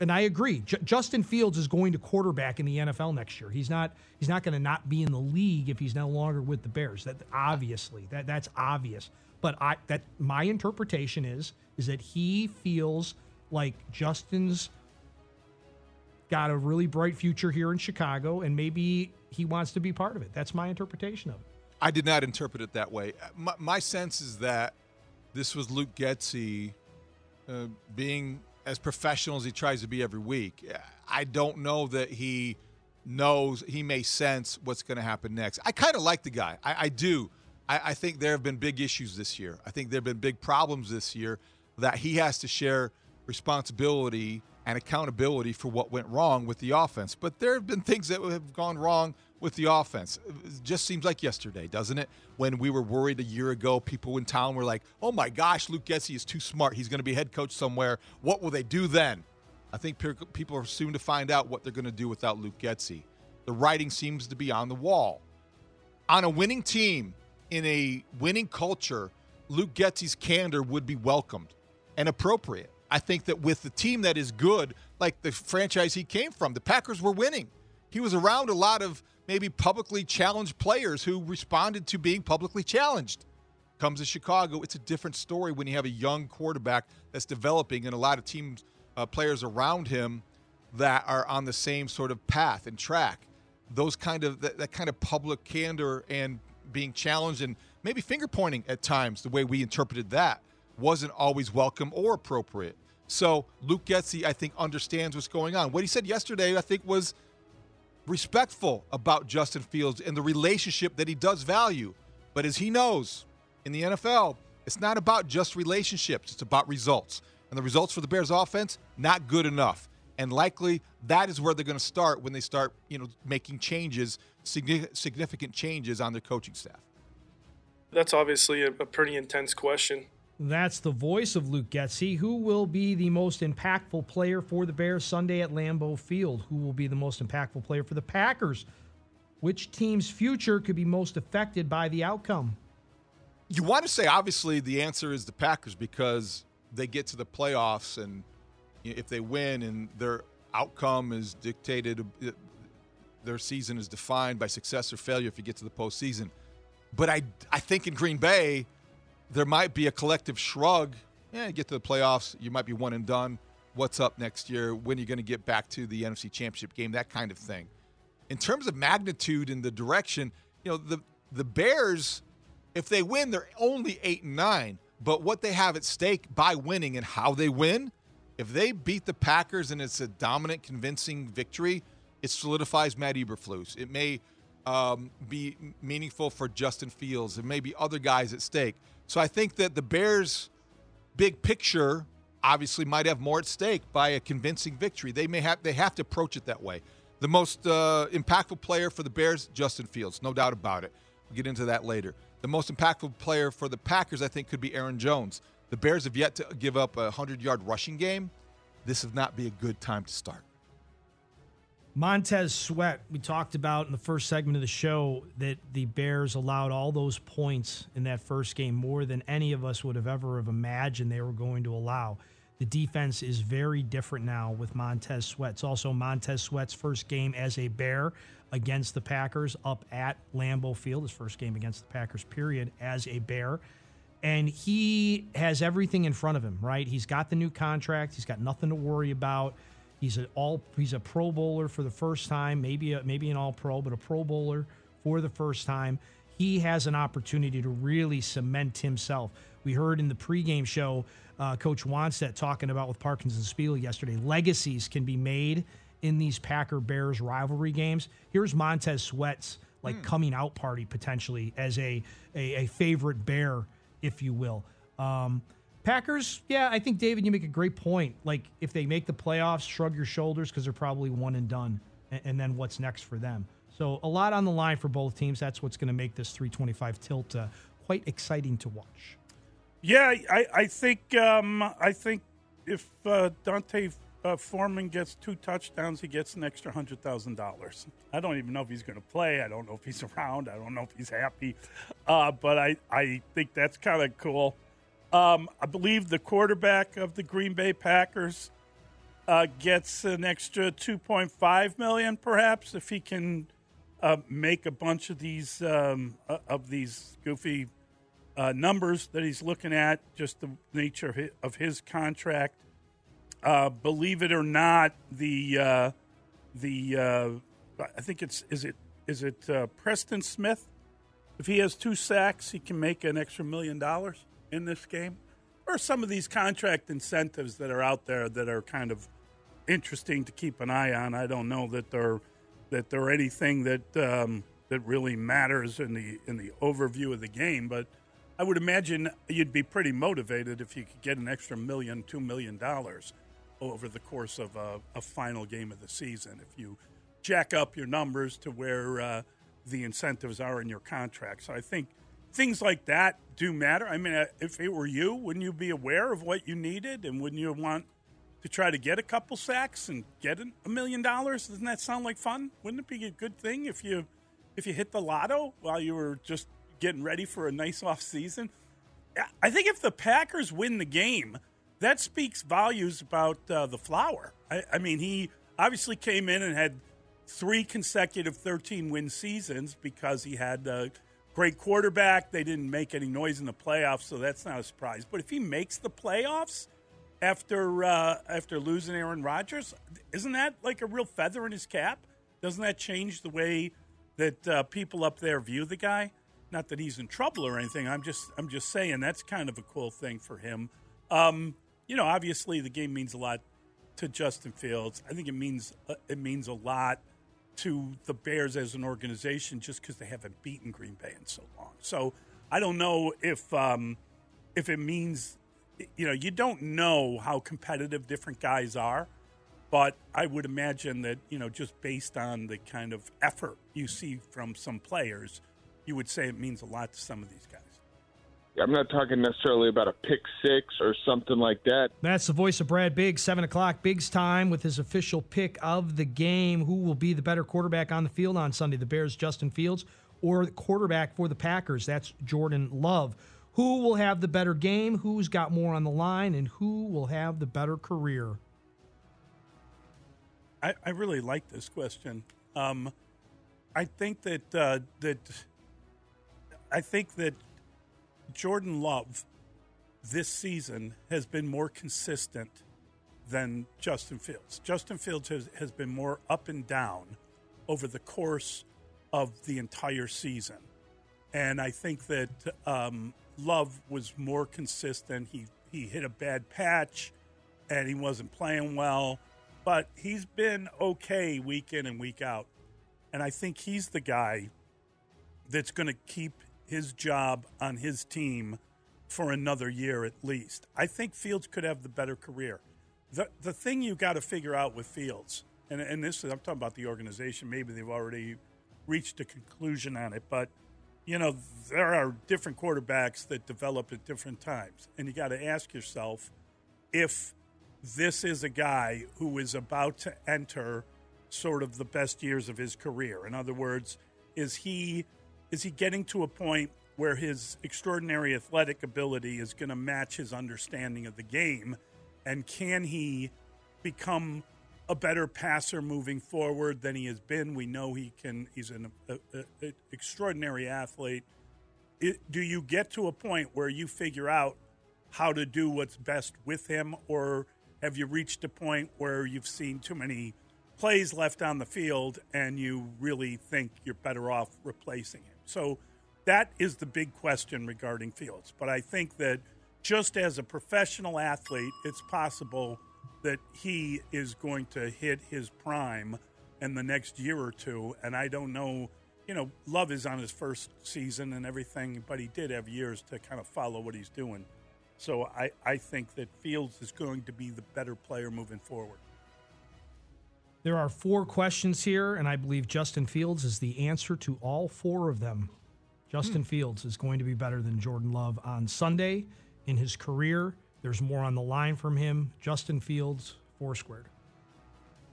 and I agree. J- Justin Fields is going to quarterback in the NFL next year. He's not. He's not going to not be in the league if he's no longer with the Bears. That obviously that that's obvious. But I that my interpretation is is that he feels like Justin's got a really bright future here in Chicago, and maybe he wants to be part of it. That's my interpretation of it. I did not interpret it that way. My, my sense is that this was Luke Getsy uh, being as professional as he tries to be every week. I don't know that he knows, he may sense what's going to happen next. I kind of like the guy. I, I do. I, I think there have been big issues this year. I think there have been big problems this year that he has to share responsibility and accountability for what went wrong with the offense. But there have been things that have gone wrong with the offense. It just seems like yesterday, doesn't it? When we were worried a year ago, people in town were like, "Oh my gosh, Luke Getsy is too smart. He's going to be head coach somewhere. What will they do then?" I think people are soon to find out what they're going to do without Luke Getsy. The writing seems to be on the wall. on a winning team in a winning culture, Luke Getsy's candor would be welcomed and appropriate. I think that with the team that is good, like the franchise he came from, the Packers were winning. He was around a lot of maybe publicly challenged players who responded to being publicly challenged. Comes to Chicago, it's a different story when you have a young quarterback that's developing and a lot of teams, uh, players around him that are on the same sort of path and track. Those kind of that, that kind of public candor and being challenged and maybe finger pointing at times, the way we interpreted that, wasn't always welcome or appropriate. So Luke Getsy, I think, understands what's going on. What he said yesterday, I think, was respectful about Justin Fields and the relationship that he does value. But as he knows, in the NFL, it's not about just relationships, it's about results. And the results for the Bears offense, not good enough. And likely that is where they're going to start when they start, you know, making changes, significant changes on their coaching staff. That's obviously a, a pretty intense question. That's the voice of Luke Getsy. Who will be the most impactful player for the Bears Sunday at Lambeau Field? Who will be the most impactful player for the Packers? Which team's future could be most affected by the outcome? You want to say, obviously, the answer is the Packers because they get to the playoffs, and if they win and their outcome is dictated, uh, their season is defined by success or failure if you get to the postseason. But I, I think in Green Bay, there might be a collective shrug. Yeah, you get to the playoffs, you might be one and done. What's up next year? When are you going to get back to the NFC Championship game? That kind of thing. In terms of magnitude and the direction, you know, the the Bears, if they win, they're only eight and nine. But what they have at stake by winning and how they win, if they beat the Packers and it's a dominant, convincing victory, it solidifies Matt Eberflus. It may um, be meaningful for Justin Fields. There may be other guys at stake. So I think that the Bears' big picture obviously might have more at stake by a convincing victory. They may have they have to approach it that way. The most uh, impactful player for the Bears, Justin Fields, no doubt about it. We'll get into that later. The most impactful player for the Packers, I think, could be Aaron Jones. The Bears have yet to give up a 100 yard rushing game. This would not be a good time to start. Montez Sweat, we talked about in the first segment of the show that the Bears allowed all those points in that first game more than any of us would have ever have imagined they were going to allow. The defense is very different now with Montez Sweat. It's also Montez Sweat's first game as a Bear against the Packers up at Lambeau Field, his first game against the Packers, period, as a Bear. And he has everything in front of him, right? He's got the new contract, he's got nothing to worry about. He's an all he's a Pro Bowler for the first time, maybe a, maybe an All Pro, but a Pro Bowler for the first time. He has an opportunity to really cement himself. We heard in the pregame show uh, Coach Wannstedt talking about with Parkins and Spiegel yesterday. Legacies can be made in these Packer Bears rivalry games. Here's Montez Sweat's like coming out party potentially as a, a a favorite Bear, if you will. Um, Packers, yeah, I think David, you make a great point. Like if they make the playoffs, shrug your shoulders because they're probably one and done, and, and, then what's next for them? So a lot on the line for both teams. That's what's going to make this 325 tilt uh, quite exciting to watch. Yeah, I, I think um, I think if uh, D'Onta uh, Foreman gets two touchdowns, he gets an extra hundred thousand dollars. I don't even know if he's going to play. I don't know if he's around. I don't know if he's happy, uh, but I I think that's kind of cool. Um, I believe the quarterback of the Green Bay Packers uh, gets an extra 2.5 million, perhaps, if he can uh, make a bunch of these um, uh, of these goofy uh, numbers that he's looking at. Just the nature of his, of his contract. Uh, believe it or not, the uh, the I think it's is it is it Preston Smith. If he has two sacks, he can make an extra million dollars in this game? Or some of these contract incentives that are out there that are kind of interesting to keep an eye on? I don't know that they're that they're anything that um, that really matters in the in the overview of the game, but I would imagine you'd be pretty motivated if you could get an extra million, two million dollars over the course of a, a, final game of the season. If you jack up your numbers to where uh, the incentives are in your contract, so I think things like that do matter. I mean, uh, if it were you, wouldn't you be aware of what you needed, and wouldn't you want to try to get a couple sacks and get a million dollars? Doesn't that sound like fun? Wouldn't it be a good thing if you if you hit the lotto while you were just getting ready for a nice off season. I think if the Packers win the game, that speaks volumes about uh, LaFleur. I, I mean, he obviously came in and had three consecutive 13 win seasons because he had a great quarterback. They didn't make any noise in the playoffs, so that's not a surprise. But if he makes the playoffs after uh, after losing Aaron Rodgers, isn't that like a real feather in his cap? Doesn't that change the way that uh, people up there view the guy? Not that he's in trouble or anything. I'm just I'm just saying that's kind of a cool thing for him. Um, you know, obviously the game means a lot to Justin Fields. I think it means uh, it means a lot to the Bears as an organization just because they haven't beaten Green Bay in so long. So I don't know if um, if it means you know you don't know how competitive different guys are, but I would imagine that you know just based on the kind of effort you see from some players, you would say it means a lot to some of these guys. I'm not talking necessarily about a pick six or something like that. That's the voice of Brad Biggs, 7 o'clock Biggs time with his official pick of the game. Who will be the better quarterback on the field on Sunday? The Bears, Justin Fields, or the quarterback for the Packers? That's Jordan Love. Who will have the better game? Who's got more on the line? And who will have the better career? I, I really like this question. Um, I think that uh, that I think that Jordan Love this season has been more consistent than Justin Fields. Justin Fields has, has been more up and down over the course of the entire season. And I think that um, Love was more consistent. He, he hit a bad patch and he wasn't playing well, but he's been okay week in and week out. And I think he's the guy that's going to keep his job on his team for another year at least. I think Fields could have the better career. The the thing you got to figure out with Fields, and and this is I'm talking about the organization. Maybe they've already reached a conclusion on it, but you know there are different quarterbacks that develop at different times, and you got to ask yourself if this is a guy who is about to enter sort of the best years of his career. In other words, is he is he getting to a point where his extraordinary athletic ability is going to match his understanding of the game? And can he become a better passer moving forward than he has been? We know he can he's an a, a, extraordinary athlete. It, do you get to a point where you figure out how to do what's best with him? Or have you reached a point where you've seen too many plays left on the field and you really think you're better off replacing him so that is the big question regarding Fields. But I think that just as a professional athlete, it's possible that he is going to hit his prime in the next year or two. And I don't know, you know, Love is on his first season and everything, but he did have years to kind of follow what he's doing. So I, I think that Fields is going to be the better player moving forward. There are four questions here, and I believe Justin Fields is the answer to all four of them. Justin hmm. Fields is going to be better than Jordan Love on Sunday in his career. There's more on the line from him. Justin Fields, four squared.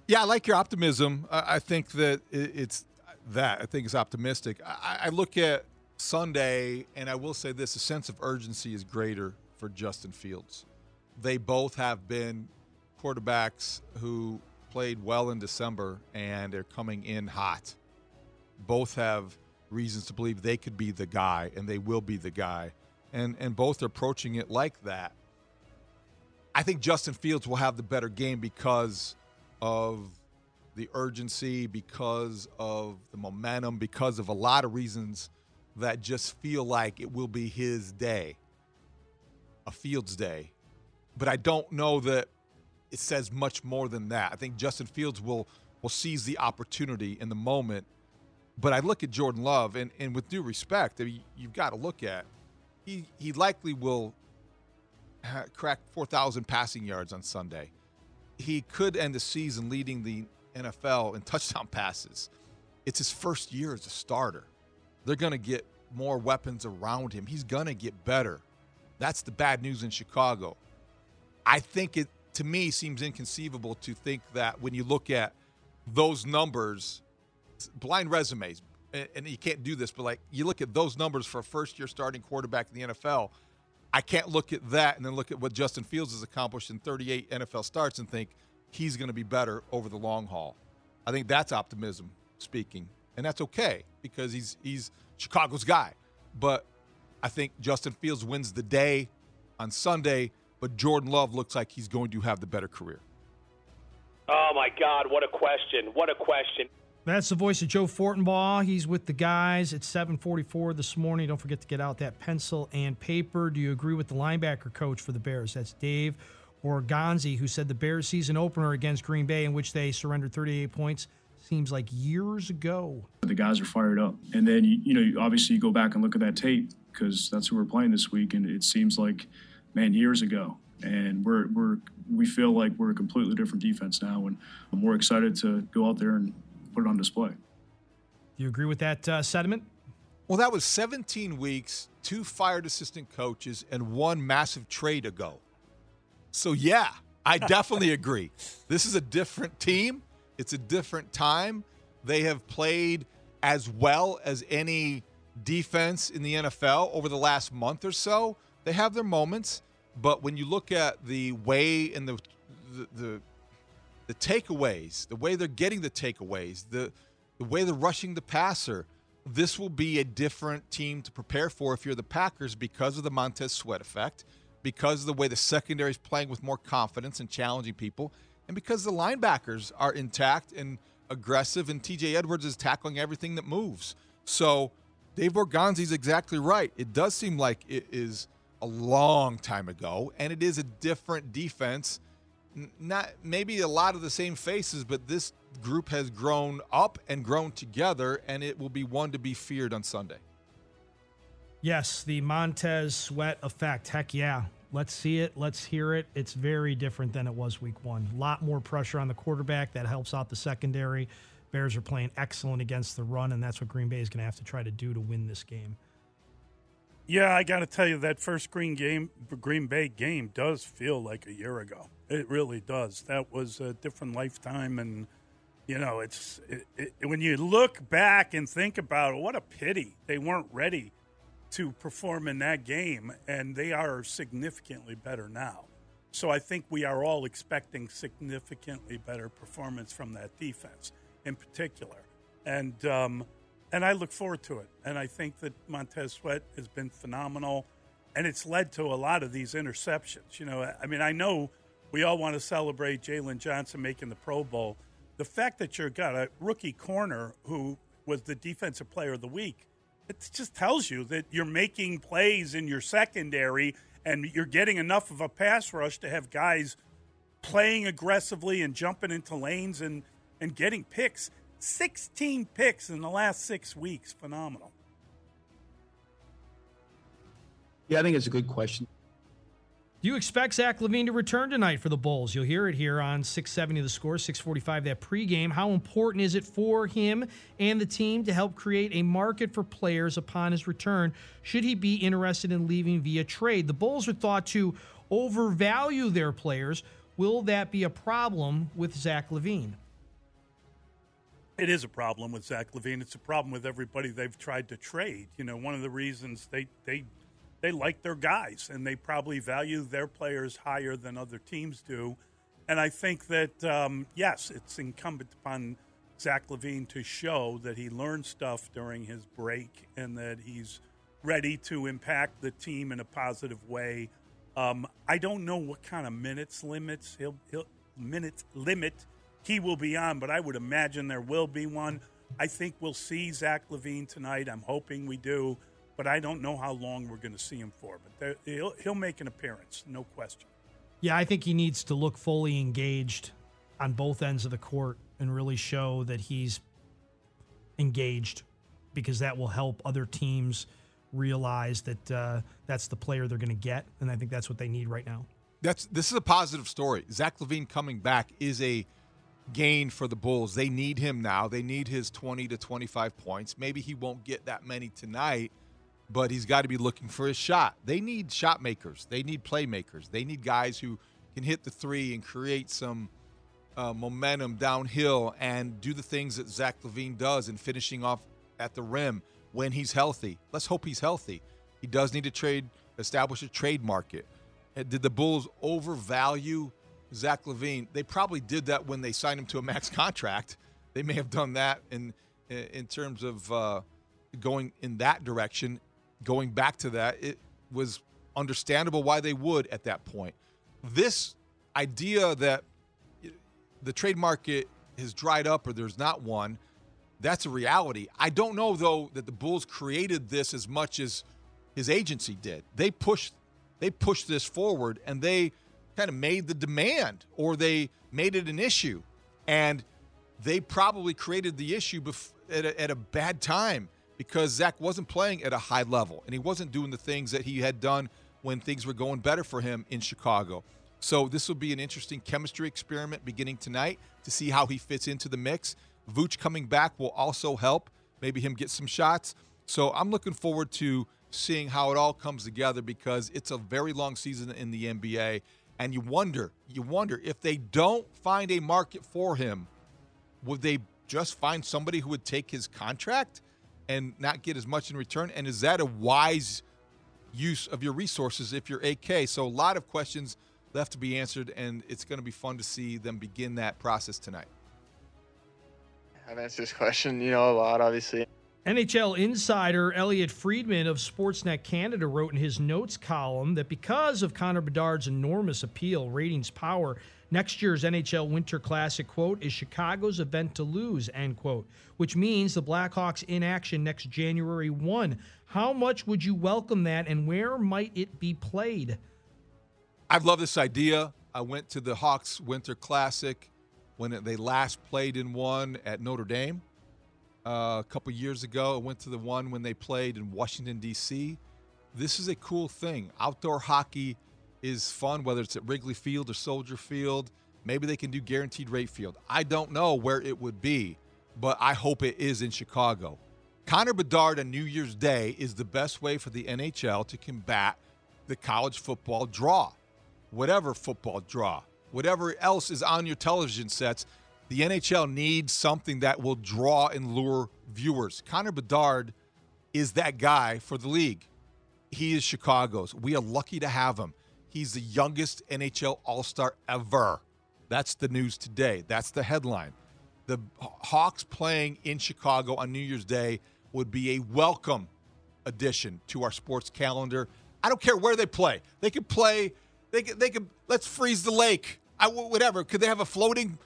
Yeah, I like your optimism. I, I think that it's that. I think it's optimistic. I, I look at Sunday, and I will say this: a sense of urgency is greater for Justin Fields. They both have been quarterbacks who played well in December and they're coming in hot. Both have reasons to believe they could be the guy and they will be the guy. And and both are approaching it like that. I think Justin Fields will have the better game because of the urgency, because of the momentum, because of a lot of reasons that just feel like it will be his day, a Fields day. But I don't know that it says much more than that. I think Justin Fields will will seize the opportunity in the moment. But I look at Jordan Love, and, and with due respect, I mean, you've got to look at he he likely will crack four thousand passing yards on Sunday. He could end the season leading the NFL in touchdown passes. It's his first year as a starter. They're going to get more weapons around him. He's going to get better. That's the bad news in Chicago. I think it to me seems inconceivable to think that when you look at those numbers, blind resumes, and, you can't do this, but like you look at those numbers for a first year starting quarterback in the NFL. I can't look at that and then look at what Justin Fields has accomplished in 38 NFL starts and think he's going to be better over the long haul. I think that's optimism speaking, and that's okay because he's he's Chicago's guy. But I think Justin Fields wins the day on Sunday, but Jordan Love looks like he's going to have the better career. Oh my God! What a question! What a question! That's the voice of Joe Fortenbaugh. He's with the guys at 744 this morning. Don't forget to get out that pencil and paper. Do you agree with the linebacker coach for the Bears? That's Dave Borgonzi, who said the Bears season opener against Green Bay, in which they surrendered 38 points, seems like years ago. The guys are fired up. And then, you, you know, obviously you go back and look at that tape because that's who we're playing this week. And it seems like, man, years ago. And we're, we're, we feel like we're a completely different defense now. And I'm more excited to go out there and put it on display. Do you agree with that uh, sentiment? Well, that was 17 weeks, two fired assistant coaches, and one massive trade ago. So, yeah, I definitely agree. This is a different team. It's a different time. They have played as well as any defense in the NFL over the last month or so. They have their moments, but when you look at the way and the the the, the takeaways, the way they're getting the takeaways, the the way they're rushing the passer, this will be a different team to prepare for if you're the Packers because of the Montez Sweat effect, because of the way the secondary is playing with more confidence and challenging people, and because the linebackers are intact and aggressive, and TJ Edwards is tackling everything that moves. So Dave Borgonzi's exactly right. It does seem like it is a long time ago, and it is a different defense. Not maybe a lot of the same faces, but this group has grown up and grown together, and it will be one to be feared on Sunday. Yes, the Montez Sweat effect. Heck yeah. Let's see it. Let's hear it. It's very different than it was week one. A lot more pressure on the quarterback. That helps out the secondary. Bears are playing excellent against the run, and that's what Green Bay is going to have to try to do to win this game. Yeah, I got to tell you that first Green game, Green Bay game, does feel like a year ago. It really does. That was a different lifetime, and you know, it's it, it, when you look back and think about it, what a pity they weren't ready to perform in that game, and they are significantly better now. So I think we are all expecting significantly better performance from that defense in particular, and um, and I look forward to it. And I think that Montez Sweat has been phenomenal, and it's led to a lot of these interceptions. You know, I mean, I know we all want to celebrate Jaylon Johnson making the Pro Bowl. The fact that you've got a rookie corner who was the defensive player of the week, it just tells you that you're making plays in your secondary and you're getting enough of a pass rush to have guys playing aggressively and jumping into lanes and, and getting picks. 16 picks in the last six weeks. Phenomenal. Yeah, I think it's a good question. Do you expect Zach LaVine to return tonight for the Bulls? You'll hear it here on 670 The Score, 645 that pregame. How important is it for him and the team to help create a market for players upon his return? Should he be interested in leaving via trade? The Bulls are thought to overvalue their players. Will that be a problem with Zach LaVine? It is a problem with Zach LaVine. It's a problem with everybody they've tried to trade. You know, one of the reasons they they they like their guys and they probably value their players higher than other teams do. And I think that um, yes, it's incumbent upon Zach LaVine to show that he learned stuff during his break and that he's ready to impact the team in a positive way. Um, I don't know what kind of minutes limits he'll, he'll minutes limit he will be on, but I would imagine there will be one. I think we'll see Zach LaVine tonight. I'm hoping we do, but I don't know how long we're going to see him for. But there, he'll, he'll make an appearance, no question. Yeah, I think he needs to look fully engaged on both ends of the court and really show that he's engaged because that will help other teams realize that uh, that's the player they're going to get. And I think that's what they need right now. That's this is a positive story. Zach LaVine coming back is a gain for the Bulls. They need him now. They need his 20 to 25 points. Maybe he won't get that many tonight, but he's got to be looking for his shot. They need shot makers. They need playmakers. They need guys who can hit the three and create some uh, momentum downhill and do the things that Zach LaVine does in finishing off at the rim when he's healthy. Let's hope he's healthy. He does need to trade, establish a trade market. Uh, Did the Bulls overvalue Zach LaVine? They probably did that when they signed him to a max contract. They may have done that in in terms of uh, going in that direction. Going back to that, it was understandable why they would at that point. This idea that the trade market has dried up or there's not one, that's a reality. I don't know though that the Bulls created this as much as his agency did. They pushed they pushed this forward and they kind of made the demand or they made it an issue. And they probably created the issue bef- at, a, at a bad time because Zach wasn't playing at a high level and he wasn't doing the things that he had done when things were going better for him in Chicago. So this will be an interesting chemistry experiment beginning tonight to see how he fits into the mix. Vooch coming back will also help, maybe him get some shots. So I'm looking forward to seeing how it all comes together because it's a very long season in the NBA and you wonder, you wonder if they don't find a market for him, would they just find somebody who would take his contract and not get as much in return? And is that a wise use of your resources if you're AK? So a lot of questions left to be answered, and it's going to be fun to see them begin that process tonight. I've answered this question, you know, a lot, obviously. NHL insider Elliotte Friedman of Sportsnet Canada wrote in his notes column that because of Connor Bedard's enormous appeal, ratings power, next year's NHL Winter Classic, quote, is Chicago's event to lose, end quote, which means the Blackhawks in action next January 1. How much would you welcome that, and where might it be played? I love this idea. I went to the Hawks Winter Classic when they last played in one at Notre Dame uh, a couple years ago. I went to the one when they played in Washington, D.C. This is a cool thing. Outdoor hockey is fun, whether it's at Wrigley Field or Soldier Field. Maybe they can do guaranteed rate field. I don't know where it would be, but I hope it is in Chicago. Connor Bedard on New Year's Day is the best way for the NHL to combat the college football draw. Whatever football draw, whatever else is on your television sets, the NHL needs something that will draw and lure viewers. Connor Bedard is that guy for the league. He is Chicago's. We are lucky to have him. He's the youngest NHL All Star ever. That's the news today. That's the headline. The Hawks playing in Chicago on New Year's Day would be a welcome addition to our sports calendar. I don't care where they play. They could play. They could. They could. Let's freeze the lake. I, whatever. Could they have a floating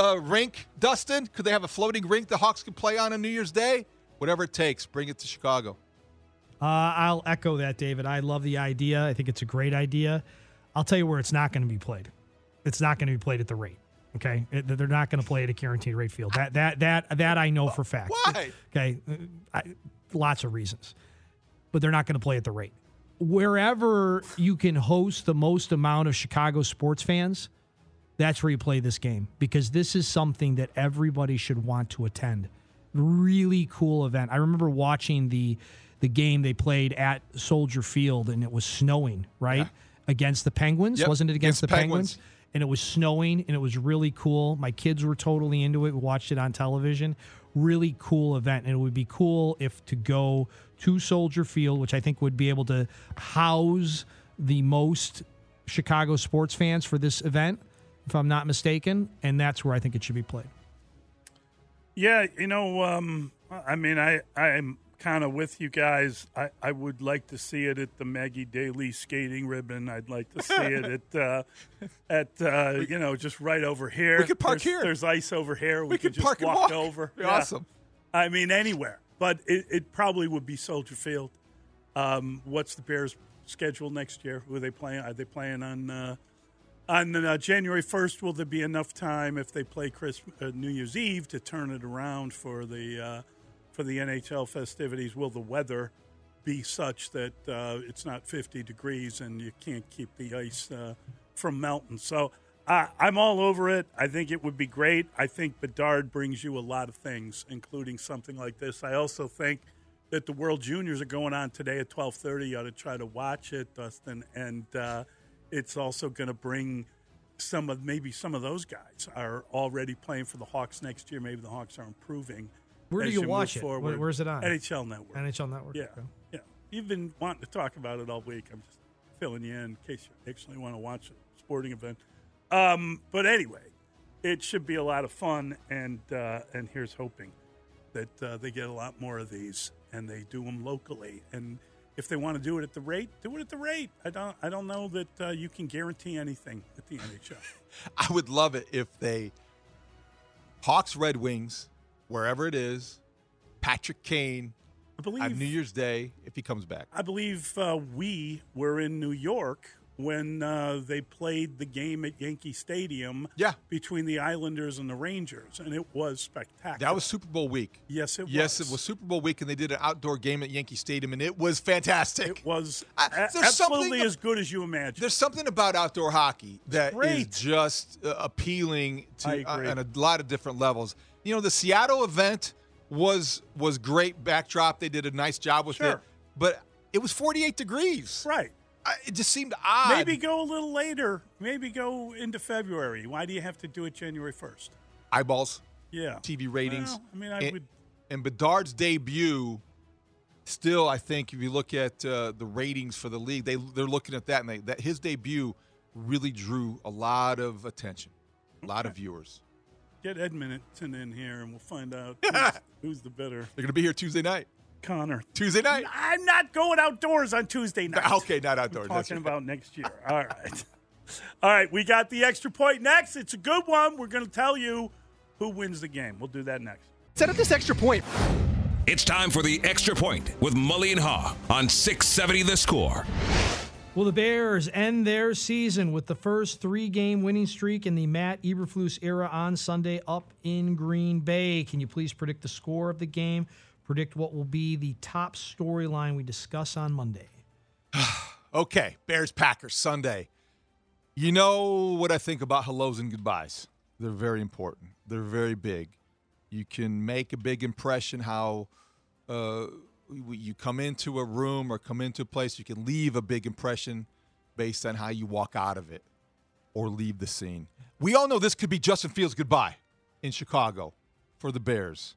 uh, rink, Dustin? Could they have a floating rink the Hawks could play on on New Year's Day? Whatever it takes, bring it to Chicago. Uh, I'll echo that, David. I love the idea. I think it's a great idea. I'll tell you where it's not going to be played. It's not going to be played at the rate. Okay, It- they're not going to play at a guaranteed rate field. That that that that I know for fact. Why? Okay, I, lots of reasons, but they're not going to play at the rate. Wherever you can host the most amount of Chicago sports fans, that's where you play this game because this is something that everybody should want to attend. Really cool event. I remember watching the the game they played at Soldier Field and it was snowing, right? Against the Penguins, Yep, wasn't it against, against the the Penguins? Penguins. And it was snowing and it was really cool. My kids were totally into it. We watched it on television. Really cool event. And it would be cool if to go to Soldier Field, which I think would be able to house the most Chicago sports fans for this event, if I'm not mistaken. And that's where I think it should be played. Yeah, you know, um, I mean, I I'm kind of with you guys. I, I would like to see it at the Maggie Daley skating ribbon. I'd like to see it at uh, at uh, you know just right over here. We could park there's, here. There's ice over here. We, We could could just park and walk, walk. over. Be awesome. I mean, anywhere, but it, it probably would be Soldier Field. Um, what's the Bears' schedule next year? Who are they playing? Are they playing on? Uh, on uh, January 1st, will there be enough time if they play Chris, uh, New Year's Eve to turn it around for the uh, for the NHL festivities? Will the weather be such that uh, it's not 50 degrees and you can't keep the ice uh, from melting? So I'm all over it. I think it would be great. I think Bedard brings you a lot of things, including something like this. I also think that the World Juniors are going on today at 12:30. You ought to try to watch it, Dustin, and uh, it's also going to bring some of maybe some of those guys are already playing for the Hawks next year. Maybe the Hawks are improving. Where do you move watch it? forward. Where's it on? NHL Network. NHL Network. Yeah, okay. yeah. You've been wanting to talk about it all week. I'm just filling you in in case you actually want to watch a sporting event. Um, but anyway, it should be a lot of fun, and uh, and here's hoping that uh, they get a lot more of these and they do them locally. And if they want to do it at the rate, do it at the rate. I don't I don't know that uh, you can guarantee anything at the NHL. I would love it if they Hawks Red Wings, wherever it is, Patrick Kane I believe on New Year's Day if he comes back. I believe uh, we were in New York when uh, they played the game at Yankee Stadium yeah. between the Islanders and the Rangers, and it was spectacular. That was Super Bowl week. Yes, it yes, was. it was Super Bowl week, and they did an outdoor game at Yankee Stadium, and it was fantastic. It was I- absolutely as good as you imagine. There's something about outdoor hockey that is just uh, appealing to uh, on a lot of different levels. You know, the Seattle event was was great backdrop. They did a nice job with it, but it was 48 degrees. Right. I, it just seemed odd. Maybe go a little later. Maybe go into February. Why do you have to do it January 1st? eyeballs, Yeah. TV ratings. Well, I mean, I and, would. and Bedard's debut. Still, I think if you look at uh, the ratings for the league, they they're looking at that, and they, that his debut really drew a lot of attention, a lot of viewers. Get Edmonton in here, and we'll find out who's, who's the better. They're going to be here Tuesday night. Connor. Tuesday night. I'm not going outdoors on Tuesday night. Okay, not outdoors. We're talking about next year. All right. All right, we got the extra point next. It's a good one. We're going to tell you who wins the game. We'll do that next. Set up this extra point. It's time for the extra point with Mully and Haugh on 670 The Score. Will the Bears end their season with the first three game winning streak in the Matt Eberflus era on Sunday up in Green Bay? Can you please predict the score of the game? Predict what will be the top storyline we discuss on Monday. Okay, Bears Packers Sunday. You know what I think about hellos and goodbyes. They're very important. They're very big. You can make a big impression how uh, you come into a room or come into a place. You can leave a big impression based on how you walk out of it or leave the scene. We all know this could be Justin Fields' goodbye in Chicago for the Bears.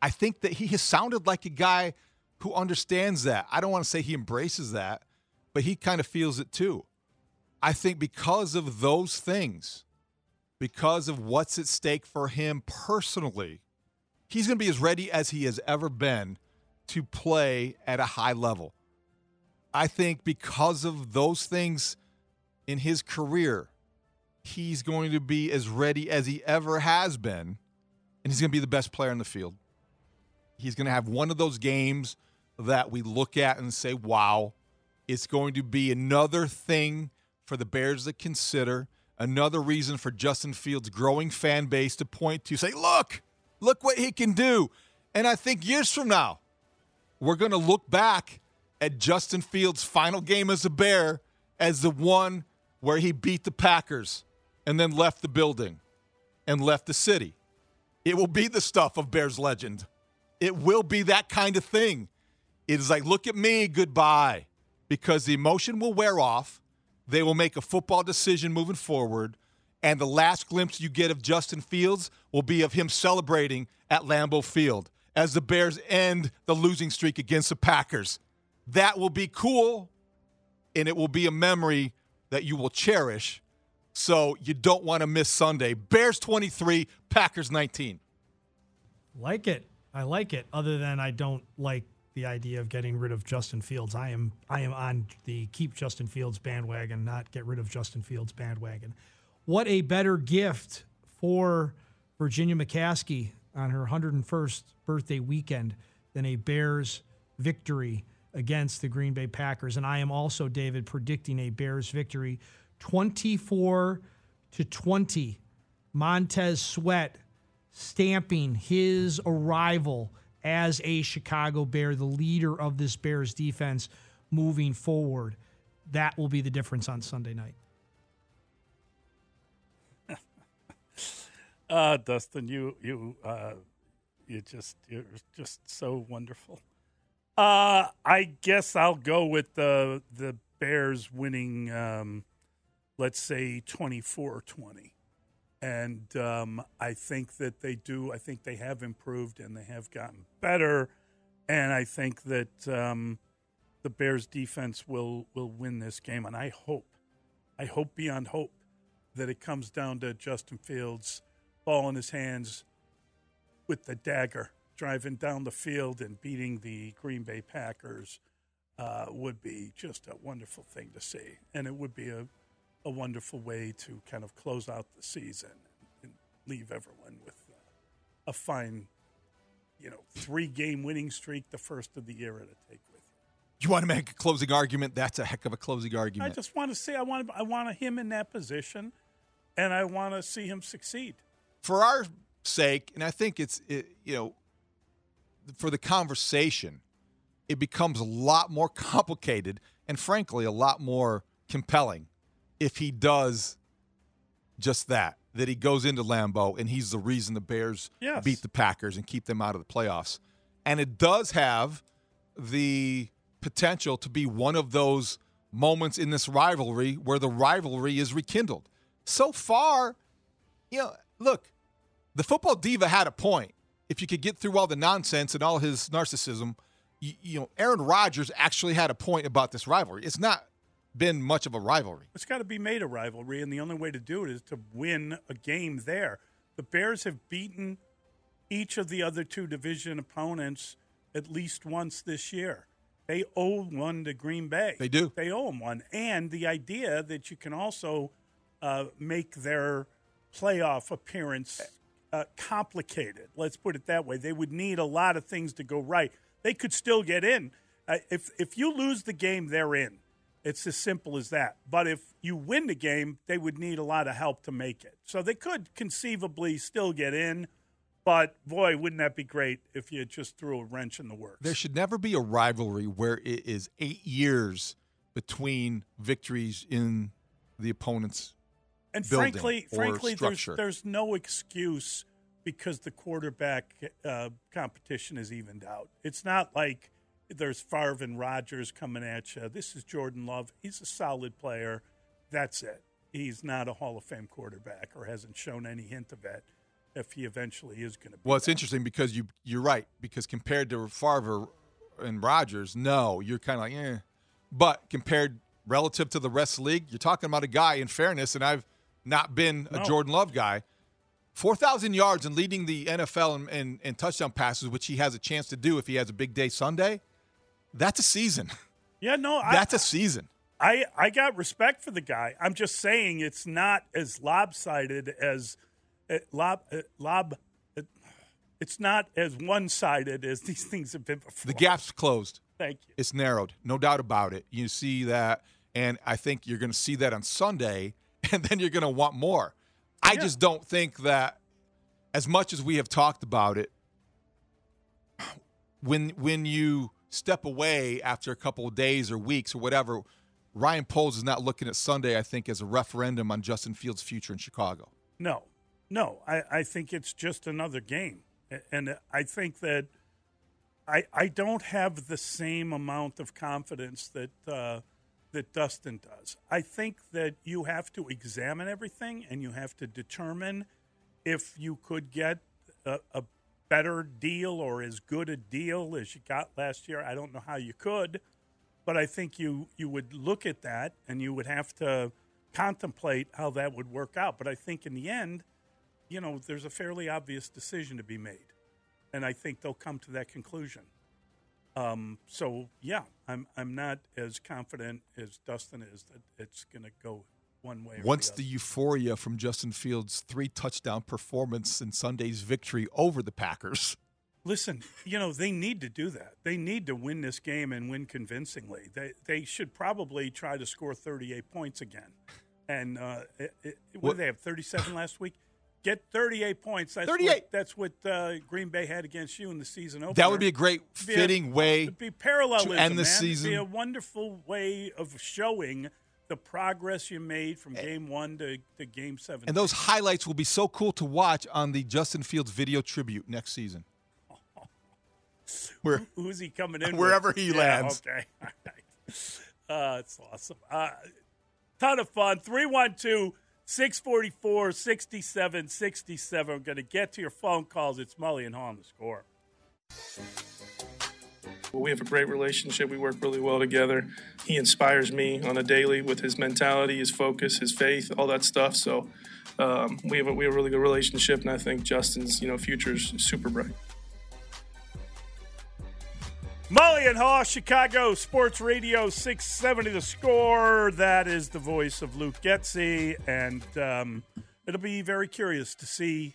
I think that he has sounded like a guy who understands that. I don't want to say he embraces that, but he kind of feels it too. I think because of those things, because of what's at stake for him personally, he's going to be as ready as he has ever been to play at a high level. I think because of those things in his career, he's going to be as ready as he ever has been, and he's going to be the best player in the field. He's going to have one of those games that we look at and say, wow, it's going to be another thing for the Bears to consider, another reason for Justin Fields' growing fan base to point to, say, look, look what he can do. And I think years from now, we're going to look back at Justin Fields' final game as a Bear as the one where he beat the Packers and then left the building and left the city. It will be the stuff of Bears legend. It will be that kind of thing. It is like, look at me, goodbye, because the emotion will wear off. They will make a football decision moving forward. And the last glimpse you get of Justin Fields will be of him celebrating at Lambeau Field as the Bears end the losing streak against the Packers. That will be cool, and it will be a memory that you will cherish. So you don't want to miss Sunday. Bears 23, Packers 19. Like it. I like it. Other than I don't like the idea of getting rid of Justin Fields. I am I am on the keep Justin Fields bandwagon, not get rid of Justin Fields bandwagon. What a better gift for Virginia McCaskey on her 101st birthday weekend than a Bears victory against the Green Bay Packers. And I am also, David, predicting a Bears victory 24 to 20. Montez Sweat stamping his arrival as a Chicago Bear, the leader of this Bears defense moving forward. That will be the difference on Sunday night. Uh, Dustin, you you uh, you just you're just so wonderful. Uh, I guess I'll go with the the Bears winning. Um, let's say 24-20. And um, I think that they do. I think they have improved and they have gotten better. And I think that um, the Bears defense will will win this game. And I hope, I hope beyond hope, that it comes down to Justin Fields, ball in his hands, with the dagger, driving down the field and beating the Green Bay Packers. Uh, would be just a wonderful thing to see, and it would be a, a wonderful way to kind of close out the season and leave everyone with uh, a fine, you know, three game winning streak, the first of the year a take with. You You want to make a closing argument? That's a heck of a closing argument. I just want to say I want. I want him in that position, and I want to see him succeed. for our sake, and I think it's it, you know for the conversation, it becomes a lot more complicated and frankly a lot more compelling if he does just that. That he goes into Lambeau and he's the reason the Bears Yes. beat the Packers and keep them out of the playoffs. And it does have the potential to be one of those moments in this rivalry where the rivalry is rekindled. So far, you know, look, the football diva had a point. If you could get through all the nonsense and all his narcissism, you, you know, Aaron Rodgers actually had a point about this rivalry. It's not been much of a rivalry. It's got to be made a rivalry, and the only way to do it is to win a game there. The Bears have beaten each of the other two division opponents at least once this year. They owe one to Green Bay. They do. They owe them one. And the idea that you can also uh, make their playoff appearance uh, complicated, let's put it that way. They would need a lot of things to go right. They could still get in. Uh, if, if you lose the game, they're in. It's as simple as that. But if you win the game, they would need a lot of help to make it. So they could conceivably still get in. But boy, wouldn't that be great if you just threw a wrench in the works? There should never be a rivalry where it is eight years between victories in the opponent's And frankly, frankly, there's there's no excuse because the quarterback uh, competition is evened out. It's not like there's Favre and Rodgers coming at you. This is Jordan Love. He's a solid player. That's it. He's not a Hall of Fame quarterback or hasn't shown any hint of it. If he eventually is going to be, Well, it's interesting because you you're right because compared to Favre and Rodgers, no, you're kind of like eh. But compared relative to the rest of the league, you're talking about a guy. In fairness, and I've not been a No. Jordan Love guy. Four thousand yards and leading the NFL in, in, in touchdown passes, which he has a chance to do if he has a big day Sunday. That's a season. yeah, no, I, That's a season. I, I got respect for the guy. I'm just saying it's not as lopsided as uh, lob uh, lob. Uh, it's not as one sided as these things have been before. The gap's closed. Thank you. It's narrowed, no doubt about it. You see that, and I think you're going to see that on Sunday, and then you're going to want more. I Yeah. just don't think that, as much as we have talked about it, when when you step away after a couple of days or weeks or whatever, Ryan Poles is not looking at Sunday. I think as a referendum on Justin Fields' future in Chicago. No, no. I, I think it's just another game, and I think that I I don't have the same amount of confidence that uh, that Dustin does. I think that you have to examine everything, and you have to determine if you could get a, a better deal or as good a deal as you got last year. I don't know how you could, but I think you you would look at that and you would have to contemplate how that would work out. But I think in the end, you know, there's a fairly obvious decision to be made, and I think they'll come to that conclusion. Um, so yeah, I'm I'm not as confident as Dustin is that it's going to go one way. Once the the euphoria from Justin Fields' three touchdown performance in Sunday's victory over the Packers. Listen, you know they need to do that. They need to win this game and win convincingly. They they should probably try to score 38 points again. And uh, it, it, what, What- did they have 37 last week? Get 38 points. That's 38. What, that's what uh, Green Bay had against you in the season opener. That would be a great It'd fitting way It'd be parallelism, to end the man. It'd season. be a wonderful way of showing the progress you made from game one to, to game seven. And those highlights will be so cool to watch on the Justin Fields video tribute next season. Where Who's he coming in? Wherever with? he Yeah, lands. Okay. All right. Uh, it's awesome. Uh, ton of fun. 312 644 67 67. I'm going to get to your phone calls. It's Mully and Haugh on the score. We have a great relationship. We work really well together. He inspires me on a daily with his mentality, his focus, his faith, all that stuff. So um, we have a, we have a really good relationship, and I think Justin's you know future is super bright. Mully and Haugh, Chicago Sports Radio 670 the score. That is the voice of Luke Getsy. And um, it'll be very curious to see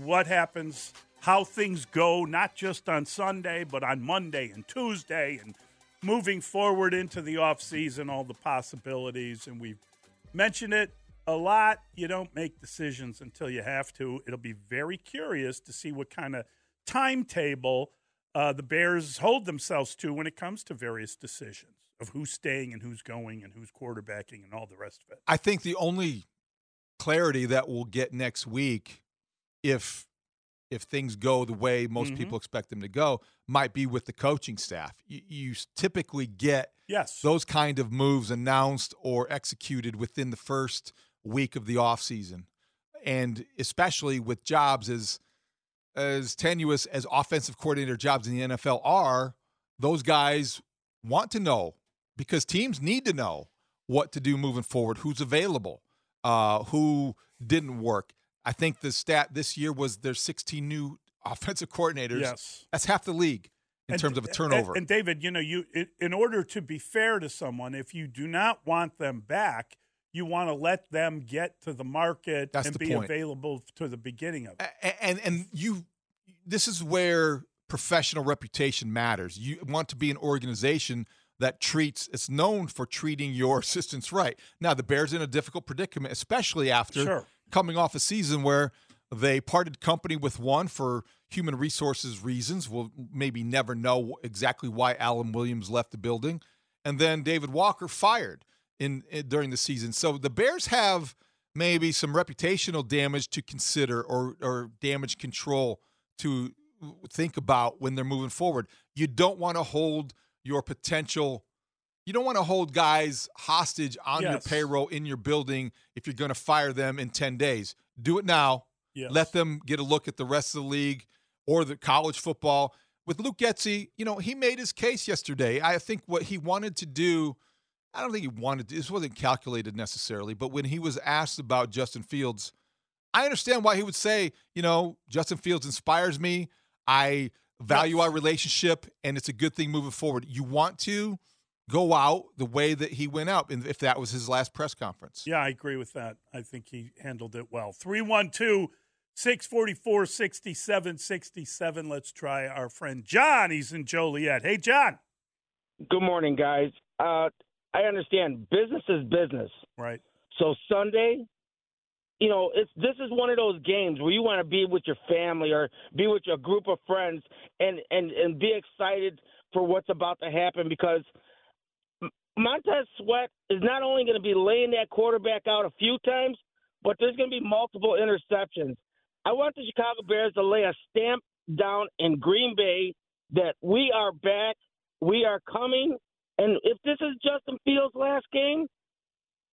what happens, how things go, not just on Sunday, but on Monday and Tuesday and moving forward into the offseason, all the possibilities. And we've mentioned it a lot. You don't make decisions until you have to. It'll be very curious to see what kind of timetable uh, the Bears hold themselves to when it comes to various decisions of who's staying and who's going and who's quarterbacking and all the rest of it. I think the only clarity that we'll get next week, if if things go the way most Mhm. people expect them to go, might be with the coaching staff. You, you typically get Yes. those kind of moves announced or executed within the first week of the offseason. And especially with jobs as as tenuous as offensive coordinator jobs in the NFL are, those guys want to know because teams need to know what to do moving forward, who's available, uh, who didn't work. I think the stat this year was there's 16 new offensive coordinators. Yes. That's half the league in And- terms of a turnover. And, and David, you know, you in- order to be fair to someone, if you do not want them back, you want to let them get to the market That's and the be point. available to the beginning of it. And and you this is where professional reputation matters you want to be an organization that treats it's known for treating your assistants right now the bears in a difficult predicament especially after Sure. Coming off a season where they parted company with one for human resources reasons. We'll maybe never know exactly why alan williams left the building. And then david walker fired in, in during the season. So the bears have maybe some reputational damage to consider or or damage control to think about when they're moving forward. You don't want to hold your potential you don't want to hold guys hostage on your payroll in your building if you're going to fire them in 10 days. Do it now. Yes. Let them get a look at the rest of the league or the college football. With Luke Getsy, you know, he made his case yesterday. I think what he wanted to do I don't think he wanted to, this wasn't calculated necessarily, but when he was asked about Justin Fields, I understand why he would say, you know, Justin Fields inspires me. I value our relationship, and it's a good thing moving forward. You want to go out the way that he went out, and if that was his last press conference. Yeah, I agree with that. I think he handled it well. 312 644 6767. Let's try our friend John. He's in Joliet. Hey, John. Good morning, guys. Uh, I understand business is business. Right. So Sunday, you know, it's this is one of those games where you want to be with your family or be with your group of friends and and and be excited for what's about to happen because M- Montez Sweat is not only going to be laying that quarterback out a few times, but there's going to be multiple interceptions. I want the Chicago Bears to lay a stamp down in Green Bay that we are back, we are coming, and if this is Justin Fields' last game,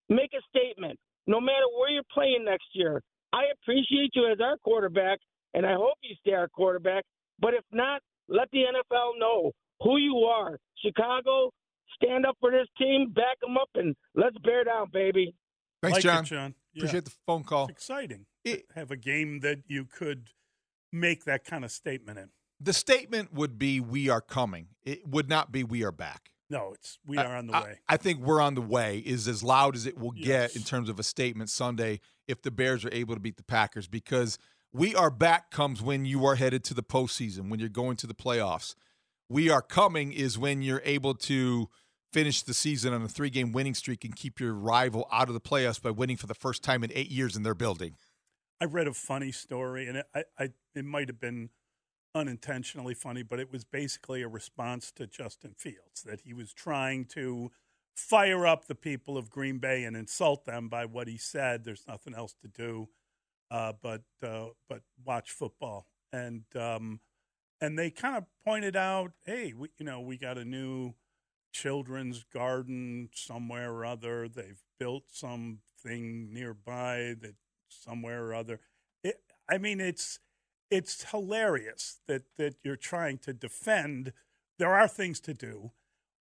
make a statement. No matter where you're playing next year, I appreciate you as our quarterback, and I hope you stay our quarterback. But if not, let the NFL know who you are. Chicago, stand up for this team, back them up, and let's bear down, baby. Thanks, Like it, John. John. Yeah. Appreciate the phone call. It's exciting. to have a game that you could make that kind of statement in. The statement would be, We are coming. It would not be, We are back. No, it's we are on the I- way. I, think we're on the way is as loud as it will Yes. get in terms of a statement Sunday if the Bears are able to beat the Packers because we are back comes when you are headed to the postseason, when you're going to the playoffs. We are coming is when you're able to finish the season on a three game winning streak and keep your rival out of the playoffs by winning for the first time in eight years in their building. I read a funny story, and it, I, I, it might have been unintentionally funny, but it was basically a response to Justin Fields that he was trying to fire up the people of Green Bay and insult them by what he said. There's nothing else to do, uh, but uh, but watch football, and um, and they kind of pointed out, hey, we, you know, we got a new children's garden somewhere or other. They've built something nearby that somewhere or other. It, I mean, it's it's hilarious that that you're trying to defend. There are things to do,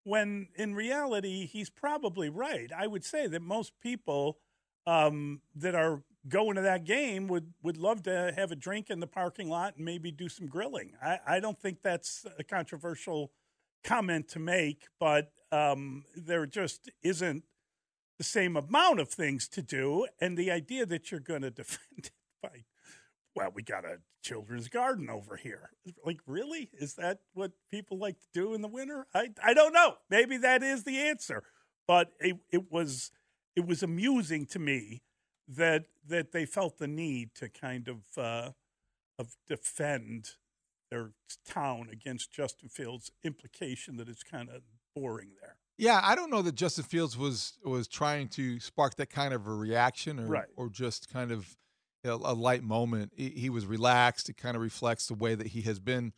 when in reality he's probably right. I would say that most people um, that are going into that game would would love to have a drink in the parking lot and maybe do some grilling. I, I don't think that's a controversial comment to make, but um, there just isn't the same amount of things to do, and the idea that you're going to defend it by, well, we got a children's garden over here. Like, really? Is that what people like to do in the winter? I I don't know. Maybe that is the answer, but it it was it was amusing to me that that they felt the need to kind of uh, of defend their town against Justin Fields' implication that it's kind of boring there. Yeah, I don't know that Justin Fields was was trying to spark that kind of a reaction or Right. or just kind of a, a light moment. He, he was relaxed. It kind of reflects the way that he has been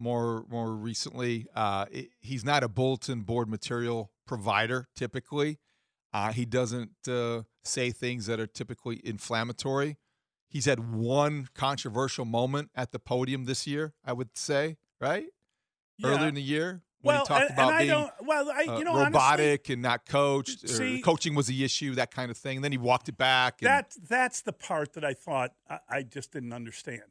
more more recently. Uh, it- he's not a bulletin board material provider typically. Uh, he doesn't uh, say things that are typically inflammatory. He's had one controversial moment at the podium this year, I would say, right? Earlier in the year when Well, he talked and- about and I being don't- well, I- uh, you know, honestly- robotic and not coached. See- coaching was the issue, that kind of thing. And then he walked it back. And, That that's the part that I thought I, I just didn't understand.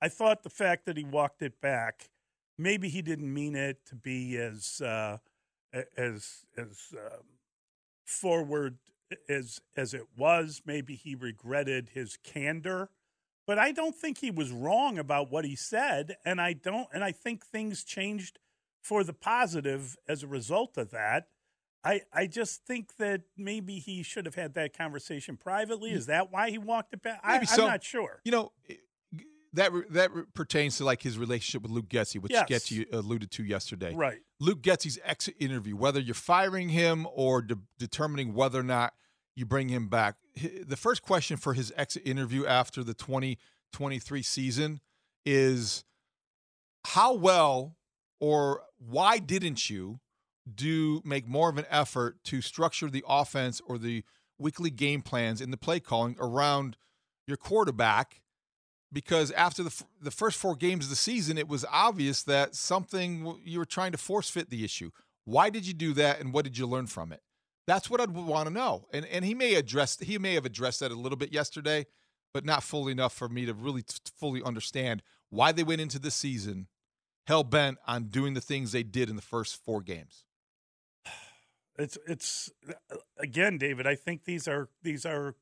I thought the fact that he walked it back, maybe he didn't mean it to be as uh, as as um, forward as as it was. Maybe he regretted his candor, but I don't think he was wrong about what he said, and I don't, and I think things changed for the positive as a result of that. I, I just think that maybe he should have had that conversation privately. Is that why he walked it back? I, I'm so. not sure. You know, that that pertains to like his relationship with Luke Getsy, which Yes. Getsy uh, alluded to yesterday. Right. Luke Getsy's exit interview, whether you're firing him or de- determining whether or not you bring him back. The first question for his exit interview after the 2023 season is how well or why didn't you do make more of an effort to structure the offense or the weekly game plans in the play calling around your quarterback because after the f- the first four games of the season, it was obvious that something you were trying to force fit the issue. Why did you do that, and what did you learn from it? That's what I'd want to know. And and he may address he may have addressed that a little bit yesterday, but not fully enough for me to really t- fully understand why they went into the season hell bent on doing the things they did in the first four games. It's it's uh, again, David. I think these are these are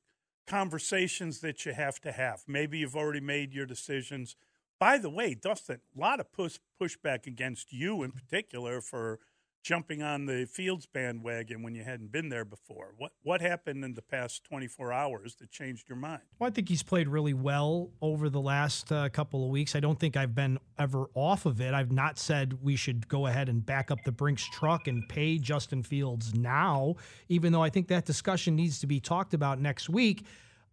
conversations that you have to have. Maybe you've already made your decisions. By the way, Dustin, a lot of push pushback against you in particular for jumping on the Fields bandwagon when you hadn't been there before. What what happened in the past 24 hours that changed your mind? Well, I think he's played really well over the last uh, couple of weeks. I don't think I've been ever off of it. I've not said we should go ahead and back up the Brinks truck and pay Justin Fields now, even though I think that discussion needs to be talked about next week.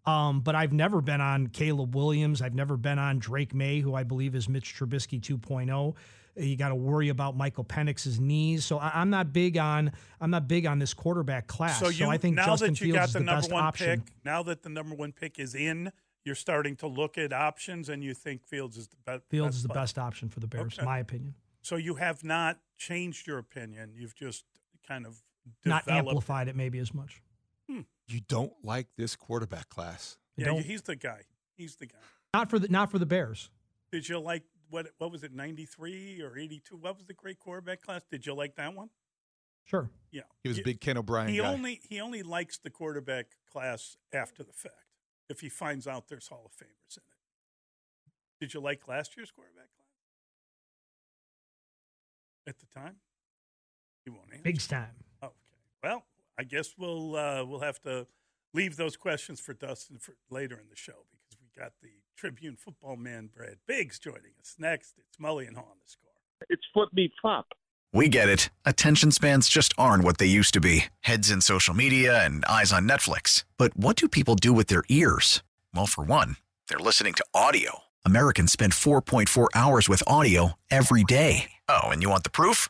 Um, but I've never been on Caleb Williams. I've never been on Drake Maye, who I believe is Mitch Trubisky 2.0. You got to worry about Michael Penix's knees. So I, I'm not big on I'm not big on this quarterback class. So you I think now Justin that you Fields got is the, the, number best one option. pick, now that the number one pick is in, you're starting to look at options, and you think Fields is the be- best. Fields is the player. best option for the Bears, Okay. my opinion. So you have not changed your opinion. You've just kind of Not amplified it maybe as much. Hmm. You don't like this quarterback class. You Yeah, don't- he's the guy. He's the guy. Not for the not for the Bears. Did you like what? What was it? Ninety three or eighty two? What was the great quarterback class? Did you like that one? Sure. Yeah, He was a big Ken O'Brien He guy. only he only likes the quarterback class after the fact. If he finds out there's Hall of Famers in it. Did you like last year's quarterback class? At the time, he won't answer. Big time. Okay. Well, I guess we'll uh, we'll have to leave those questions for Dustin for later in the show because we got the Tribune football man Brad Biggs joining us next. It's Mully and Haugh on the score. It's foot meets flop. We get it. Attention spans just aren't what they used to be heads in social media and eyes on Netflix. But what do people do with their ears? Well, for one, they're listening to audio. Americans spend 4.4 hours with audio every day. Oh, and you want the proof?